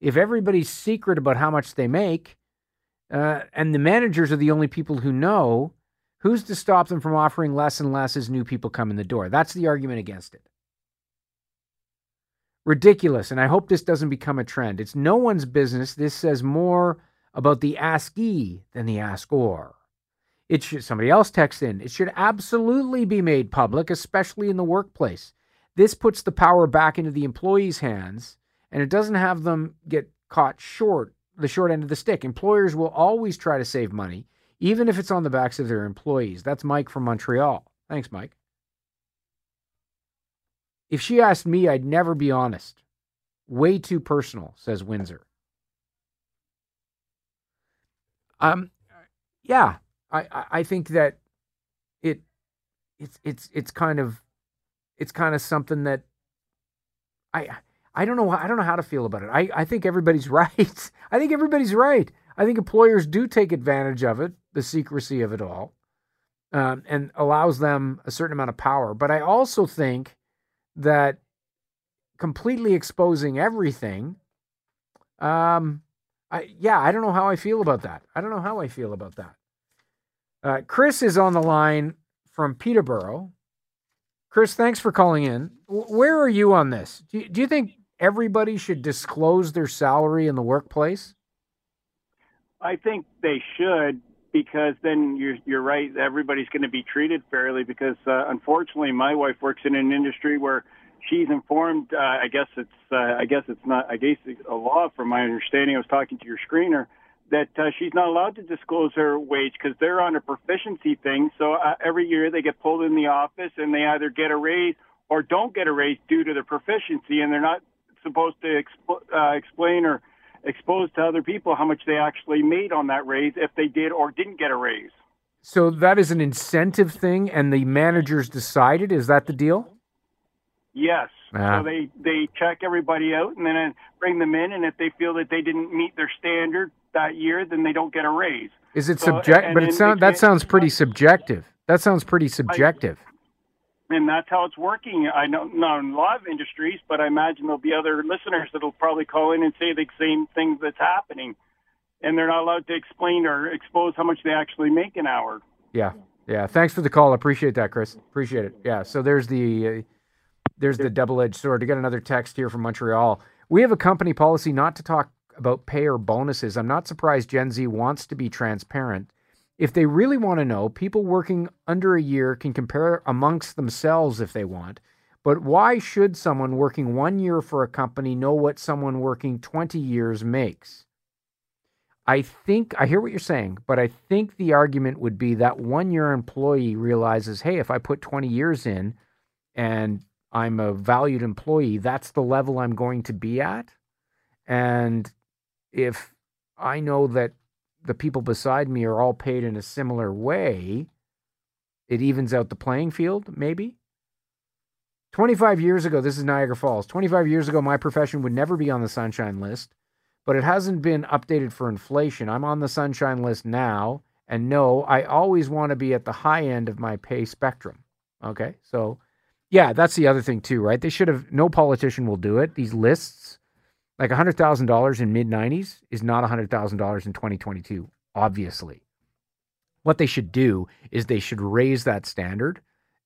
if everybody's secret about how much they make, uh, and the managers are the only people who know, who's to stop them from offering less and less as new people come in the door? That's the argument against it. Ridiculous, and I hope this doesn't become a trend. It's no one's business. This says more about the askee than the askor. It should somebody else text in. It should absolutely be made public, especially in the workplace. This puts the power back into the employee's hands and it doesn't have them get caught short, the short end of the stick. Employers will always try to save money, even if it's on the backs of their employees. That's Mike from Montreal. Thanks, Mike. If she asked me, I'd never be honest. Way too personal, says Windsor. Um, yeah, I, I think that it it's it's it's kind of it's kind of something that I I don't know. I don't know how to feel about it. I, I think everybody's right. I think everybody's right. I think employers do take advantage of it, the secrecy of it all, um, and allows them a certain amount of power. But I also think that completely exposing everything, um, I, yeah, I don't know how I feel about that. I don't know how I feel about that. Uh, Chris is on the line from Peterborough. Chris, thanks for calling in. Where are you on this? Do you, do you think everybody should disclose their salary in the workplace? I think they should because then you're you're right. Everybody's going to be treated fairly because uh, unfortunately, my wife works in an industry where she's informed. Uh, I guess it's uh, I guess it's not. I guess it's a law, from my understanding. I was talking to your screener that uh, she's not allowed to disclose her wage because they're on a proficiency thing. So uh, every year they get pulled in the office and they either get a raise or don't get a raise due to their proficiency, and they're not supposed to exp- uh, explain or expose to other people how much they actually made on that raise if they did or didn't get a raise. So that is an incentive thing, and the managers decided. Is that the deal? Yes. Ah. So they they check everybody out and then bring them in, and if they feel that they didn't meet their standard that year, then they don't get a raise. Is it So, subject? But it then sound that sounds pretty subjective. That sounds pretty subjective. And that's how it's working. I know not in a lot of industries, but I imagine there'll be other listeners that'll probably call in and say the same thing that's happening, and they're not allowed to explain or expose how much they actually make an hour. Yeah, yeah. Thanks for the call. Appreciate that, Chris. Appreciate it. Yeah. So there's the uh, there's the double-edged sword. To get another text here from Montreal, we have a company policy not to talk about pay or bonuses. I'm not surprised Gen Z wants to be transparent. If they really want to know, people working under a year can compare amongst themselves if they want. But why should someone working one year for a company know what someone working 20 years makes? I think I hear what you're saying, but I think the argument would be that one year employee realizes, hey, if I put 20 years in and I'm a valued employee, that's the level I'm going to be at. And if I know that the people beside me are all paid in a similar way, it evens out the playing field, maybe. 25 years ago, this is Niagara Falls. 25 years ago, my profession would never be on the sunshine list, but it hasn't been updated for inflation. I'm on the sunshine list now, and no, I always want to be at the high end of my pay spectrum. Okay, so yeah, that's the other thing too, right? They should have, no politician will do it. These lists, like $100,000 in mid 90s is not $100,000 in 2022, obviously. What they should do is they should raise that standard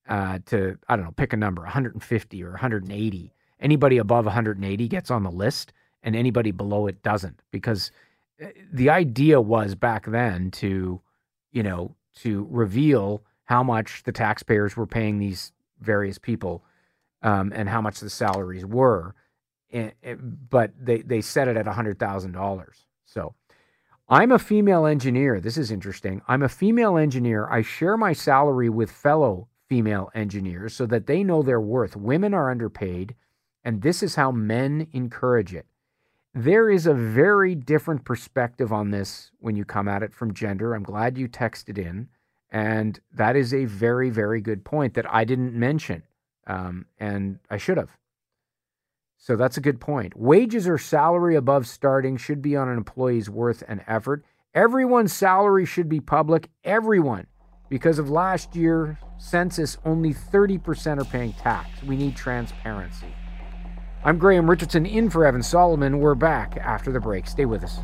uh, to, I don't know, pick a number, 150 or 180. Anybody above 180 gets on the list, and anybody below it doesn't. Because uh, the idea was back then to, you know, to reveal how much the taxpayers were paying these various people um, and how much the salaries were. And, but they, they set it at $100,000. So I'm a female engineer. This is interesting. I'm a female engineer. I share my salary with fellow female engineers so that they know their worth. Women are underpaid, and this is how men encourage it. There is a very different perspective on this when you come at it from gender. I'm glad you texted in. And that is a very, very good point that I didn't mention. Um, and I should have. So that's a good point. Wages or salary above starting should be on an employee's worth and effort. Everyone's salary should be public. Everyone. Because of last year census, only 30% are paying tax. We need transparency. I'm Graham Richardson in for Evan Solomon. We're back after the break. Stay with us.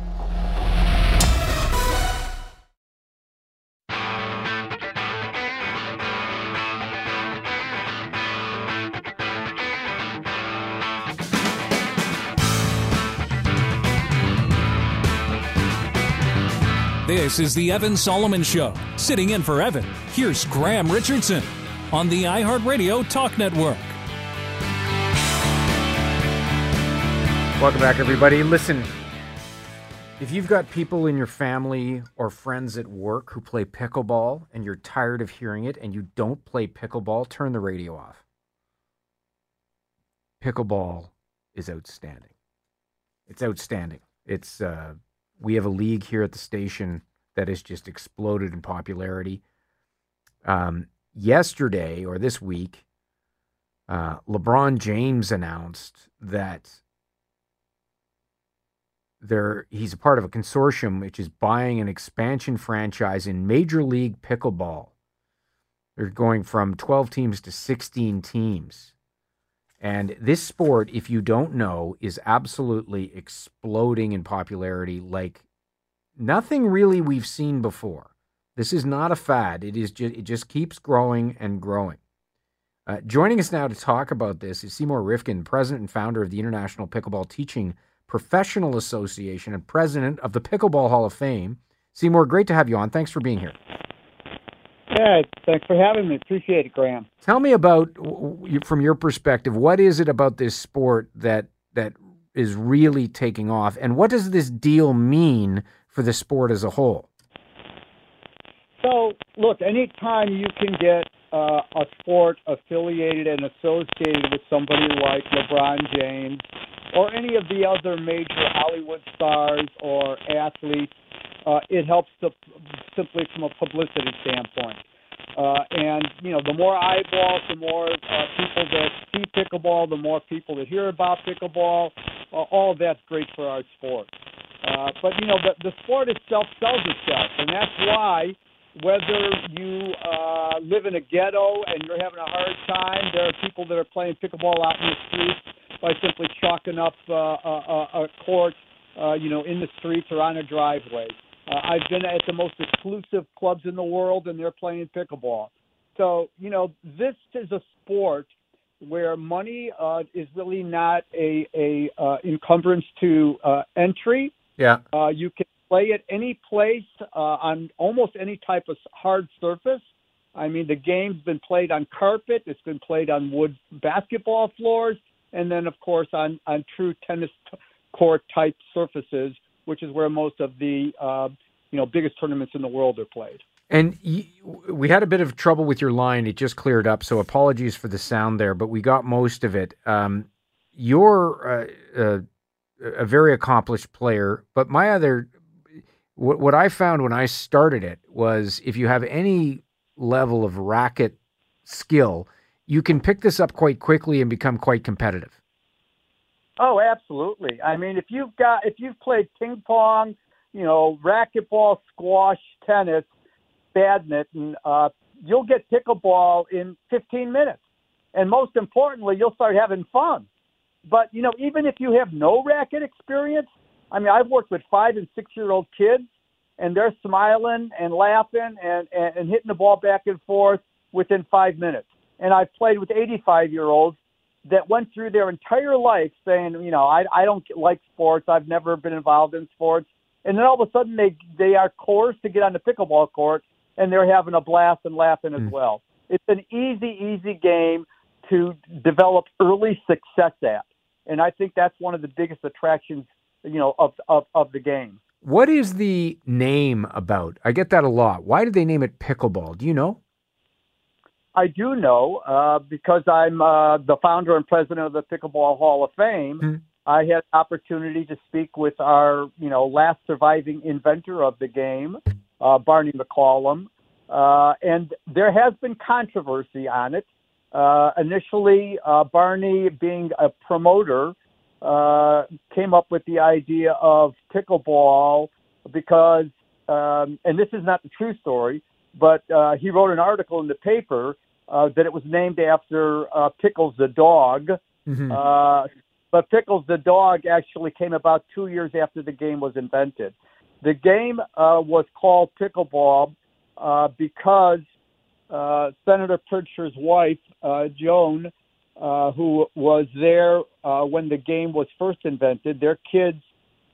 This is the Evan Solomon Show. Sitting in for Evan, here's Graham Richardson on the iHeartRadio Talk Network. Welcome back, everybody. Listen, if you've got people in your family or friends at work who play pickleball and you're tired of hearing it and you don't play pickleball, turn the radio off. Pickleball is outstanding. It's outstanding. It's uh, we have a league here at the station that has just exploded in popularity. Um, yesterday or this week, uh, LeBron James announced that there he's a part of a consortium which is buying an expansion franchise in Major League Pickleball. They're going from 12 teams to 16 teams. And this sport, if you don't know, is absolutely exploding in popularity like nothing really we've seen before. This is not a fad. It is just it just keeps growing and growing. Uh, joining us now to talk about this is Seymour Rifkind, president and founder of the International Pickleball Teaching Professional Association and president of the Pickleball Hall of Fame. Seymour, great to have you on. Thanks for being here. Yeah, thanks for having me. Appreciate it, Graham. Tell me about, from your perspective, what is it about this sport that that is really taking off, and what does this deal mean for the sport as a whole? So, look, anytime you can get uh, a sport affiliated and associated with somebody like LeBron James or any of the other major Hollywood stars or athletes, uh, it helps to, simply from a publicity standpoint. Uh, and you know, the more eyeballs, the more uh, people that see pickleball, the more people that hear about pickleball. Uh, all that's great for our sport. Uh, but you know, the, the sport itself sells itself, and that's why whether you uh, live in a ghetto and you're having a hard time, there are people that are playing pickleball out in the streets by simply chalking up uh, a, a court, uh, you know, in the streets or on a driveway. Uh, I've been at the most exclusive clubs in the world, and they're playing pickleball. So, you know, this is a sport where money uh, is really not a, a uh, encumbrance to uh, entry. Yeah. Uh, you can play it any place uh, on almost any type of hard surface. I mean, the game's been played on carpet. It's been played on wood basketball floors, and then, of course, on on true tennis court type surfaces, which is where most of the uh, you know biggest tournaments in the world are played. And we had a bit of trouble with your line. It just cleared up, so apologies for the sound there, but we got most of it. Um, you're uh, uh, a very accomplished player, but my other what what I found when I started it was if you have any level of racket skill, you can pick this up quite quickly and become quite competitive. Oh, absolutely. I mean, if you've got if you've played ping pong, you know, racquetball, squash, tennis, badminton, uh, you'll get pickleball in 15 minutes. And most importantly, you'll start having fun. But, you know, even if you have no racket experience, I mean, I've worked with five and six year old kids, and they're smiling and laughing and, and, and hitting the ball back and forth within five minutes. And I've played with 85 year olds that went through their entire life saying, you know, I, I don't like sports. I've never been involved in sports. And then all of a sudden they, they are coerced to get on the pickleball court and they're having a blast and laughing as mm. well. It's an easy, easy game to develop early success at. And I think that's one of the biggest attractions you know, of, of, of the game. What is the name about? I get that a lot. Why did they name it pickleball? Do you know? I do know uh, because I'm uh, the founder and president of the Pickleball Hall of Fame. Mm-hmm. I had opportunity to speak with our, you know, last surviving inventor of the game, uh, Barney McCallum, uh, and there has been controversy on it. Uh, initially, uh, Barney, being a promoter, uh, came up with the idea of pickleball because, um, and this is not the true story, but uh, he wrote an article in the paper uh, that it was named after uh, Pickles the dog. Mm-hmm. Uh, but Pickles the dog actually came about two years after the game was invented. The game uh, was called pickleball uh, because uh, Senator Pritchard's wife, uh, Joan, uh, who was there uh, when the game was first invented. Their kids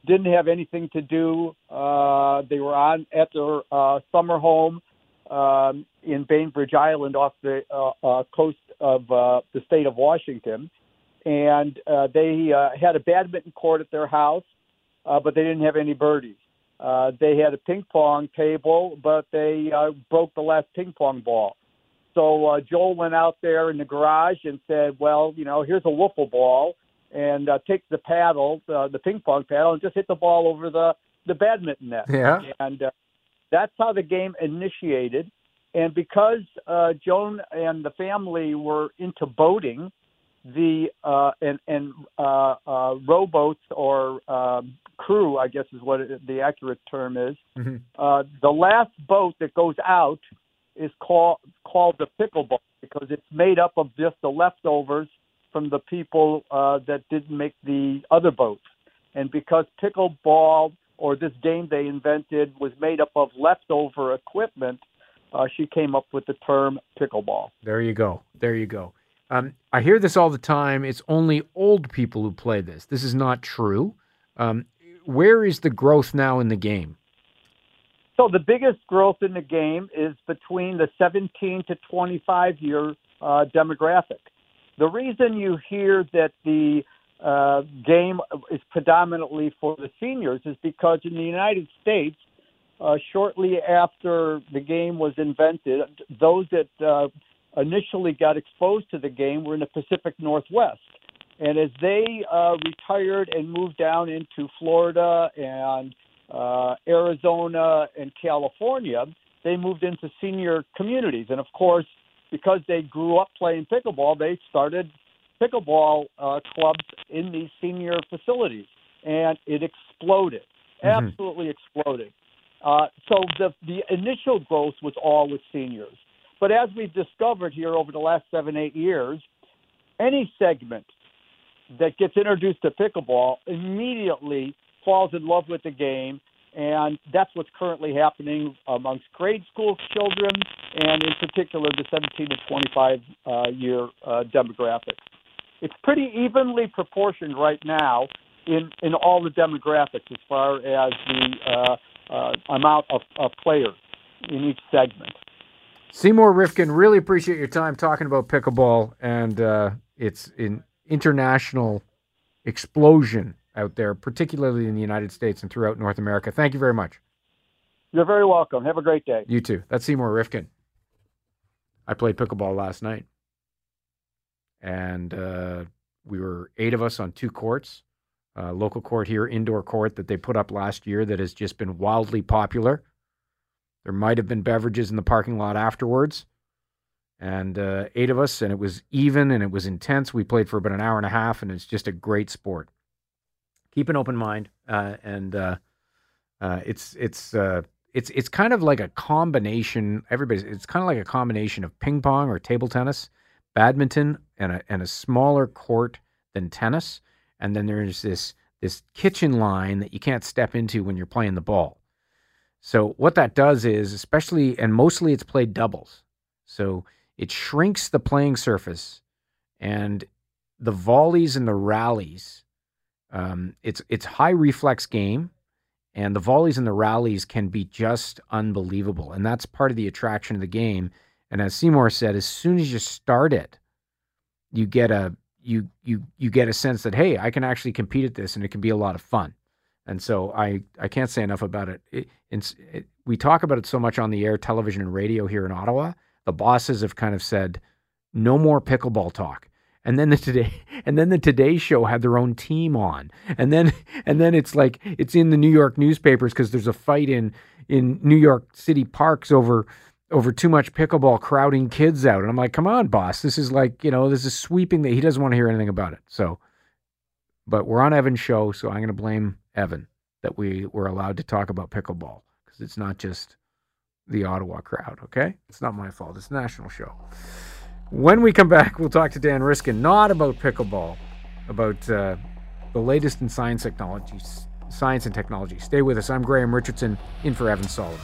didn't have anything to do. Uh, they were on at their uh, summer home um, in Bainbridge Island off the uh, uh, coast of uh, the state of Washington. And uh, they uh, had a badminton court at their house, uh, but they didn't have any birdies. Uh, they had a ping pong table, but they uh, broke the last ping pong ball. So uh, Joel went out there in the garage and said, "Well, you know, here's a wiffle ball, and uh, take the paddle, uh, the ping pong paddle, and just hit the ball over the the badminton net." Yeah. And uh, that's how the game initiated. And because uh, Joan and the family were into boating, the uh, and and uh, uh, rowboats or um, crew, I guess is what it, the accurate term is. Mm-hmm. Uh, the last boat that goes out is called called the pickleball because it's made up of just the leftovers from the people uh, that didn't make the other boats, and because pickleball or this game they invented was made up of leftover equipment, uh, she came up with the term pickleball. There you go. There you go. Um, I hear this all the time. It's only old people who play this. This is not true. Um, where is the growth now in the game? So the biggest growth in the game is between the 17 to 25 year uh, demographic. The reason you hear that the uh, game is predominantly for the seniors is because in the United States, uh, shortly after the game was invented, those that uh, initially got exposed to the game were in the Pacific Northwest. And as they uh, retired and moved down into Florida and uh, Arizona and California, they moved into senior communities. And of course, because they grew up playing pickleball, they started pickleball uh, clubs in these senior facilities, and it exploded, Mhm. absolutely exploded. Uh, so the the initial growth was all with seniors, but as we've discovered here over the last seven eight years, any segment that gets introduced to pickleball immediately falls in love with the game, and that's what's currently happening amongst grade school children, and in particular the 17 to 25 uh, year uh, demographic. It's pretty evenly proportioned right now in in all the demographics as far as the uh, uh, amount of, of players in each segment. Seymour Rifkind, really appreciate your time talking about pickleball and uh, its in international explosion out there, particularly in the United States and throughout North America. Thank you very much. You're very welcome. Have a great day. You too. That's Seymour Rifkind. I played pickleball last night, and uh, we were eight of us on two courts. Uh, local court here, indoor court that they put up last year that has just been wildly popular. There might have been beverages in the parking lot afterwards, and uh, eight of us, and it was even and it was intense. We played for about an hour and a half, and it's just a great sport. Keep an open mind, uh, and uh, uh, it's it's uh, it's it's kind of like a combination. Everybody's it's kind of like a combination of ping pong or table tennis, badminton, and a and a smaller court than tennis. And then there's this this kitchen line that you can't step into when you're playing the ball. So what that does is, especially and mostly, it's played doubles. So it shrinks the playing surface, and the volleys and the rallies. Um, it's it's high reflex game, and the volleys and the rallies can be just unbelievable, and that's part of the attraction of the game. And as Seymour said, as soon as you start it, you get a you you you get a sense that hey, I can actually compete at this, and it can be a lot of fun. And so I I can't say enough about it. it, it we talk about it so much on the air, television, and radio here in Ottawa. The bosses have kind of said, no more pickleball talk. And then the today and then the Today Show had their own team on, and then and then it's like it's in the New York newspapers because there's a fight in in New York City parks over over too much pickleball crowding kids out. And I'm like, come on, boss, this is like you know this is sweeping that he doesn't want to hear anything about it. So, but we're on Evan's show, so I'm going to blame Evan that we were allowed to talk about pickleball because it's not just the Ottawa crowd. Okay, it's not my fault. It's a national show. When we come back, we'll talk to Dan Riskin, not about pickleball, about uh, the latest in science technology, science and technology. Stay with us. I'm Graham Richardson, in for Evan Solomon.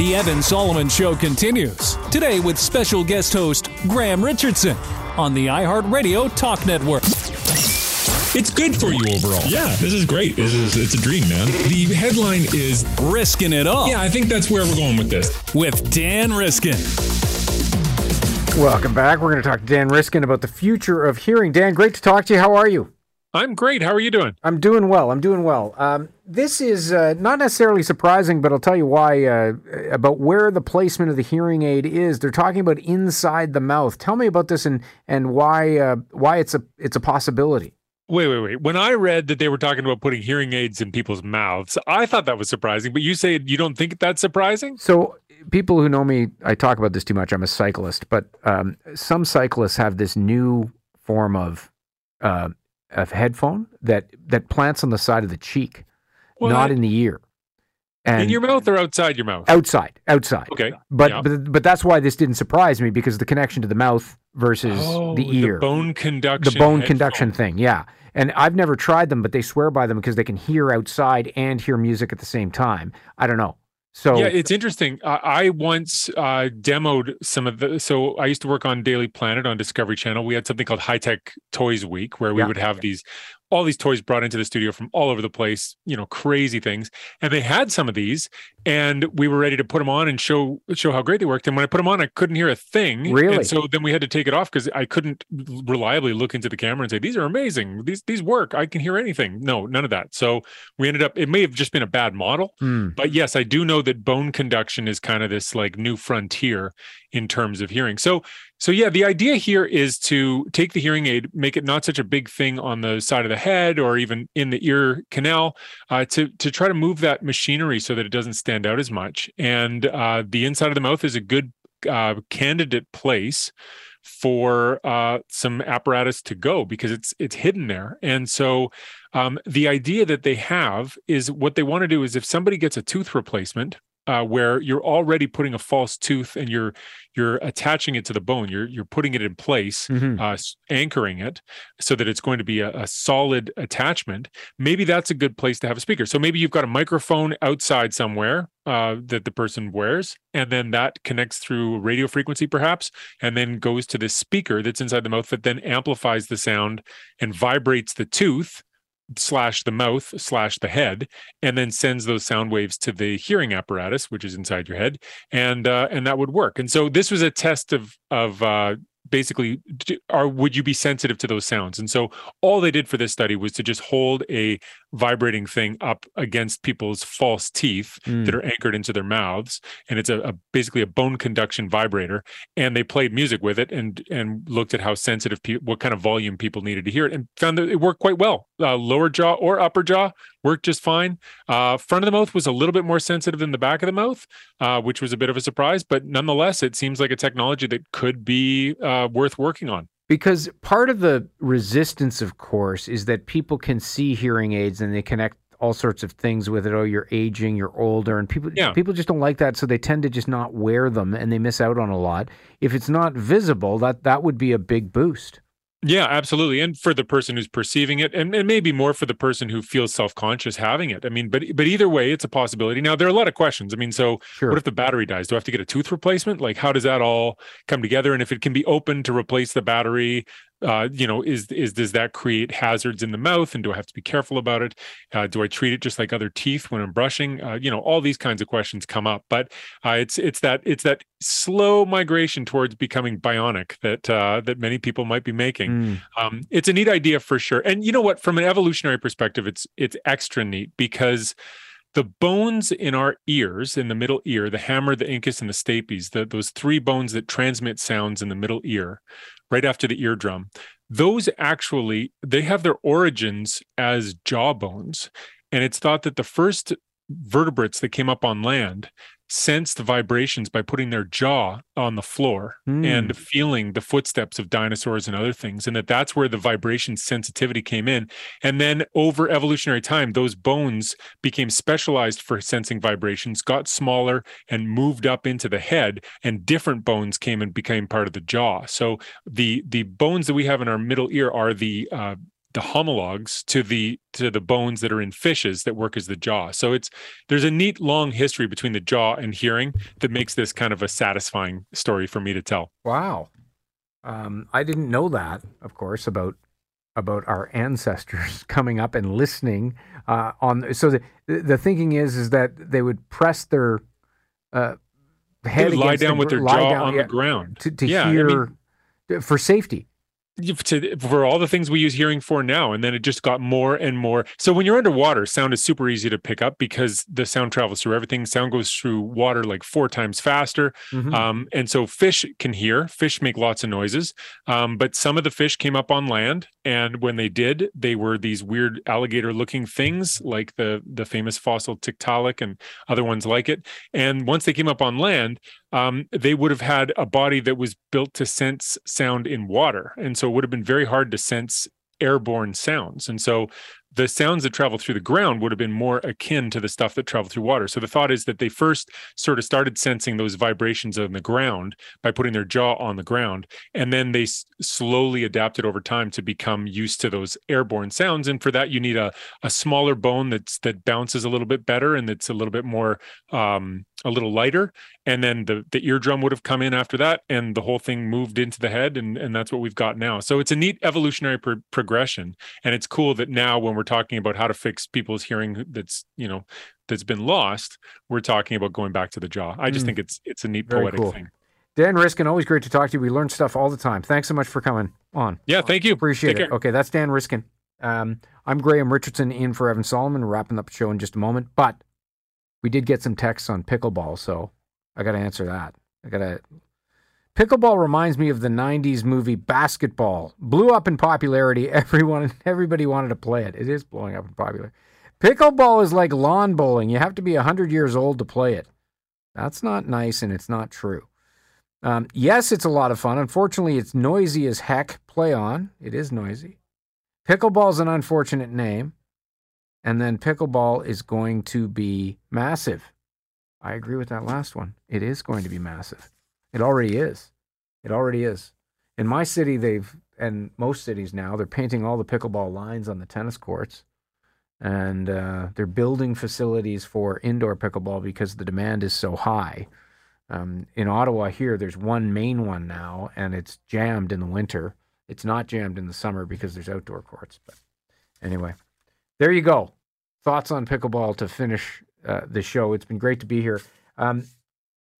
The Evan Solomon Show continues today with special guest host Graham Richardson on the iHeartRadio Talk Network. It's good for you overall. Yeah, this is great. This is it's a dream, man. The headline is Risking It All. Yeah, I think that's where we're going with this. With Dan Riskin. Welcome back. We're going to talk to Dan Riskin about the future of hearing. Dan, great to talk to you. How are you? I'm great. How are you doing? I'm doing well. I'm doing well. Um, this is uh, not necessarily surprising, but I'll tell you why. Uh, about where the placement of the hearing aid is. They're talking about inside the mouth. Tell me about this and and why uh, why it's a it's a possibility. Wait, wait, wait. When I read that they were talking about putting hearing aids in people's mouths, I thought that was surprising. But you say you don't think that's surprising? So people who know me, I talk about this too much. I'm a cyclist, but um, some cyclists have this new form of of headphone that that plants on the side of the cheek, Well, not I- in the ear. And in your mouth or outside your mouth? Outside, outside. Okay. But Yeah. but but that's why this didn't surprise me because the connection to the mouth versus Oh, the ear, the bone conduction. the bone headphone. conduction thing. Yeah. And I've never tried them, but they swear by them because they can hear outside and hear music at the same time. I don't know. So yeah, it's interesting. I, I once uh, demoed some of the. So I used to work on Daily Planet on Discovery Channel. We had something called High Tech Toys Week, where we Yeah. would have these all these toys brought into the studio from all over the place. You know, crazy things. And they had some of these, and we were ready to put them on and show show how great they worked. And when I put them on, I couldn't hear a thing. Really? And so then we had to take it off because I couldn't reliably look into the camera and say these are amazing. These these work. I can hear anything. No, none of that. So we ended up. It may have just been a bad model. Hmm. But yes, I do know that bone conduction is kind of this like new frontier in terms of hearing. So so yeah, the idea here is to take the hearing aid, make it not such a big thing on the side of the head or even in the ear canal, uh, to to try to move that machinery so that it doesn't stand out as much. And uh, the inside of the mouth is a good uh, candidate place for uh, some apparatus to go because it's it's hidden there. And so um, the idea that they have is what they want to do is if somebody gets a tooth replacement uh, where you're already putting a false tooth and you're you're attaching it to the bone. You're you're putting it in place Mhm. uh, anchoring it so that it's going to be a, a solid attachment. Maybe that's a good place to have a speaker. So maybe you've got a microphone outside somewhere uh, that the person wears and then that connects through radio frequency perhaps and then goes to this speaker that's inside the mouth that then amplifies the sound and vibrates the tooth slash the mouth slash the head and then sends those sound waves to the hearing apparatus which is inside your head and uh, and that would work. And so this was a test of of uh, basically are would you be sensitive to those sounds? And so all they did for this study was to just hold a vibrating thing up against people's false teeth Mm. that are anchored into their mouths and it's a, a basically a bone conduction vibrator and they played music with it and and looked at how sensitive people what kind of volume people needed to hear it and found that it worked quite well. Uh, lower jaw or upper jaw worked just fine. Uh, front of the mouth was a little bit more sensitive than the back of the mouth uh, which was a bit of a surprise but nonetheless it seems like a technology that could be uh, worth working on Because part of the resistance, of course, is that people can see hearing aids and they connect all sorts of things with it. Oh, you're aging, you're older, and people Yeah. people just don't like that, so they tend to just not wear them, and they miss out on a lot. If it's not visible, that that would be a big boost. Yeah, absolutely. And for the person who's perceiving it, and, and maybe more for the person who feels self-conscious having it. I mean, but but either way, it's a possibility. Now there are a lot of questions. I mean, so Sure. what if the battery dies? Do I have to get a tooth replacement? Like how does that all come together? And if it can be open to replace the battery, uh, you know, is is does that create hazards in the mouth? And do I have to be careful about it? Uh, do I treat it just like other teeth when I'm brushing? Uh, you know, all these kinds of questions come up. But uh, it's it's that it's that slow migration towards becoming bionic that uh, that many people might be making. Mm. Um, it's a neat idea for sure. And you know what? From an evolutionary perspective, it's it's extra neat because the bones in our ears, in the middle ear, the hammer, the incus, and the stapes, the, those three bones that transmit sounds in the middle ear, right after the eardrum, those actually they have their origins as jaw bones. And it's thought that the first vertebrates that came up on land sensed vibrations by putting their jaw on the floor Hmm. and feeling the footsteps of dinosaurs and other things and that that's where the vibration sensitivity came in and then over evolutionary time those bones became specialized for sensing vibrations got smaller and moved up into the head and different bones came and became part of the jaw so the the bones that we have in our middle ear are the uh, the homologs to the to the bones that are in fishes that work as the jaw. So it's there's a neat long history between the jaw and hearing that makes this kind of a satisfying story for me to tell. Wow. Um, I didn't know that, of course, about about our ancestors coming up and listening uh, on. So the the thinking is is that they would press their uh, head would lie against the down with their jaw down, on the ground. to, to Yeah, I hear mean- for safety. To, for all the things we use hearing for now and then it just got more and more. So when you're underwater sound is super easy to pick up because the sound travels through everything. Sound goes through water like four times faster. Mhm. um, and so fish can hear. Fish make lots of noises. Um, but some of the fish came up on land and when they did they were these weird alligator looking things like the the famous fossil tiktaalik and other ones like it. And once they came up on land um, they would have had a body that was built to sense sound in water. And so it would have been very hard to sense airborne sounds. And so the sounds that travel through the ground would have been more akin to the stuff that traveled through water. So the thought is that they first sort of started sensing those vibrations on the ground by putting their jaw on the ground. And then they s- slowly adapted over time to become used to those airborne sounds. And for that, you need a, a smaller bone that's that bounces a little bit better and that's a little bit more um, a little lighter. And then the the eardrum would have come in after that, and the whole thing moved into the head, and and that's what we've got now. So it's a neat evolutionary pro- progression, and it's cool that now when we're talking about how to fix people's hearing that's you know that's been lost, we're talking about going back to the jaw. I just Mm. think it's it's a neat Very poetic cool. thing. Dan Riskin, always great to talk to you. We learn stuff all the time. Thanks so much for coming on. Yeah, thank you. Appreciate Take it. care. Okay, that's Dan Riskin. Um, I'm Graham Richardson in for Evan Solomon. We're wrapping up the show in just a moment, but we did get some texts on pickleball, so I got to answer that. I got to. Pickleball reminds me of the '90s movie BASEketball. Blew up in popularity. Everyone, everybody wanted to play it. It is blowing up in popularity. Pickleball is like lawn bowling. You have to be 100 years old to play it. That's not nice and it's not true. Um, yes, it's a lot of fun. Unfortunately, it's noisy as heck. Play on. It is noisy. Pickleball's an unfortunate name. And then pickleball is going to be massive. I agree with that last one. It is going to be massive. It already is. It already is. In my city, they've, and most cities now, they're painting all the pickleball lines on the tennis courts and uh, they're building facilities for indoor pickleball because the demand is so high. Um, in Ottawa, here, there's one main one now, and it's jammed in the winter. It's not jammed in the summer because there's outdoor courts. But anyway, there you go. Thoughts on pickleball to finish uh, the show. It's been great to be here. Um,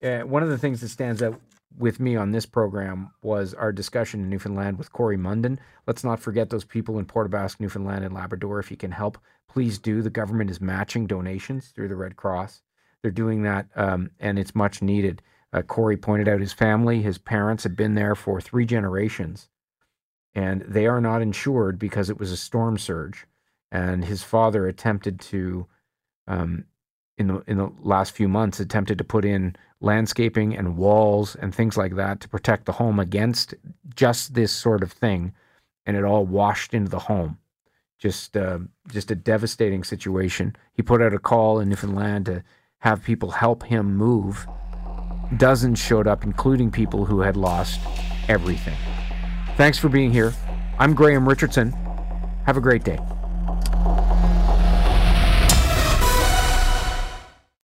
uh, one of the things that stands out with me on this program was our discussion in Newfoundland with Corey Munden. Let's not forget those people in Port aux Basques, Newfoundland, and Labrador. If you can help, please do. The government is matching donations through the Red Cross. They're doing that, um, and it's much needed. Uh, Corey pointed out his family, his parents had been there for three generations, and they are not insured because it was a storm surge. And his father attempted to, um, in the in the last few months, attempted to put in landscaping and walls and things like that to protect the home against just this sort of thing, and it all washed into the home. Just uh, just a devastating situation. He put out a call in Newfoundland to have people help him move. Dozens showed up, including people who had lost everything. Thanks for being here. I'm Graham Richardson. Have a great day.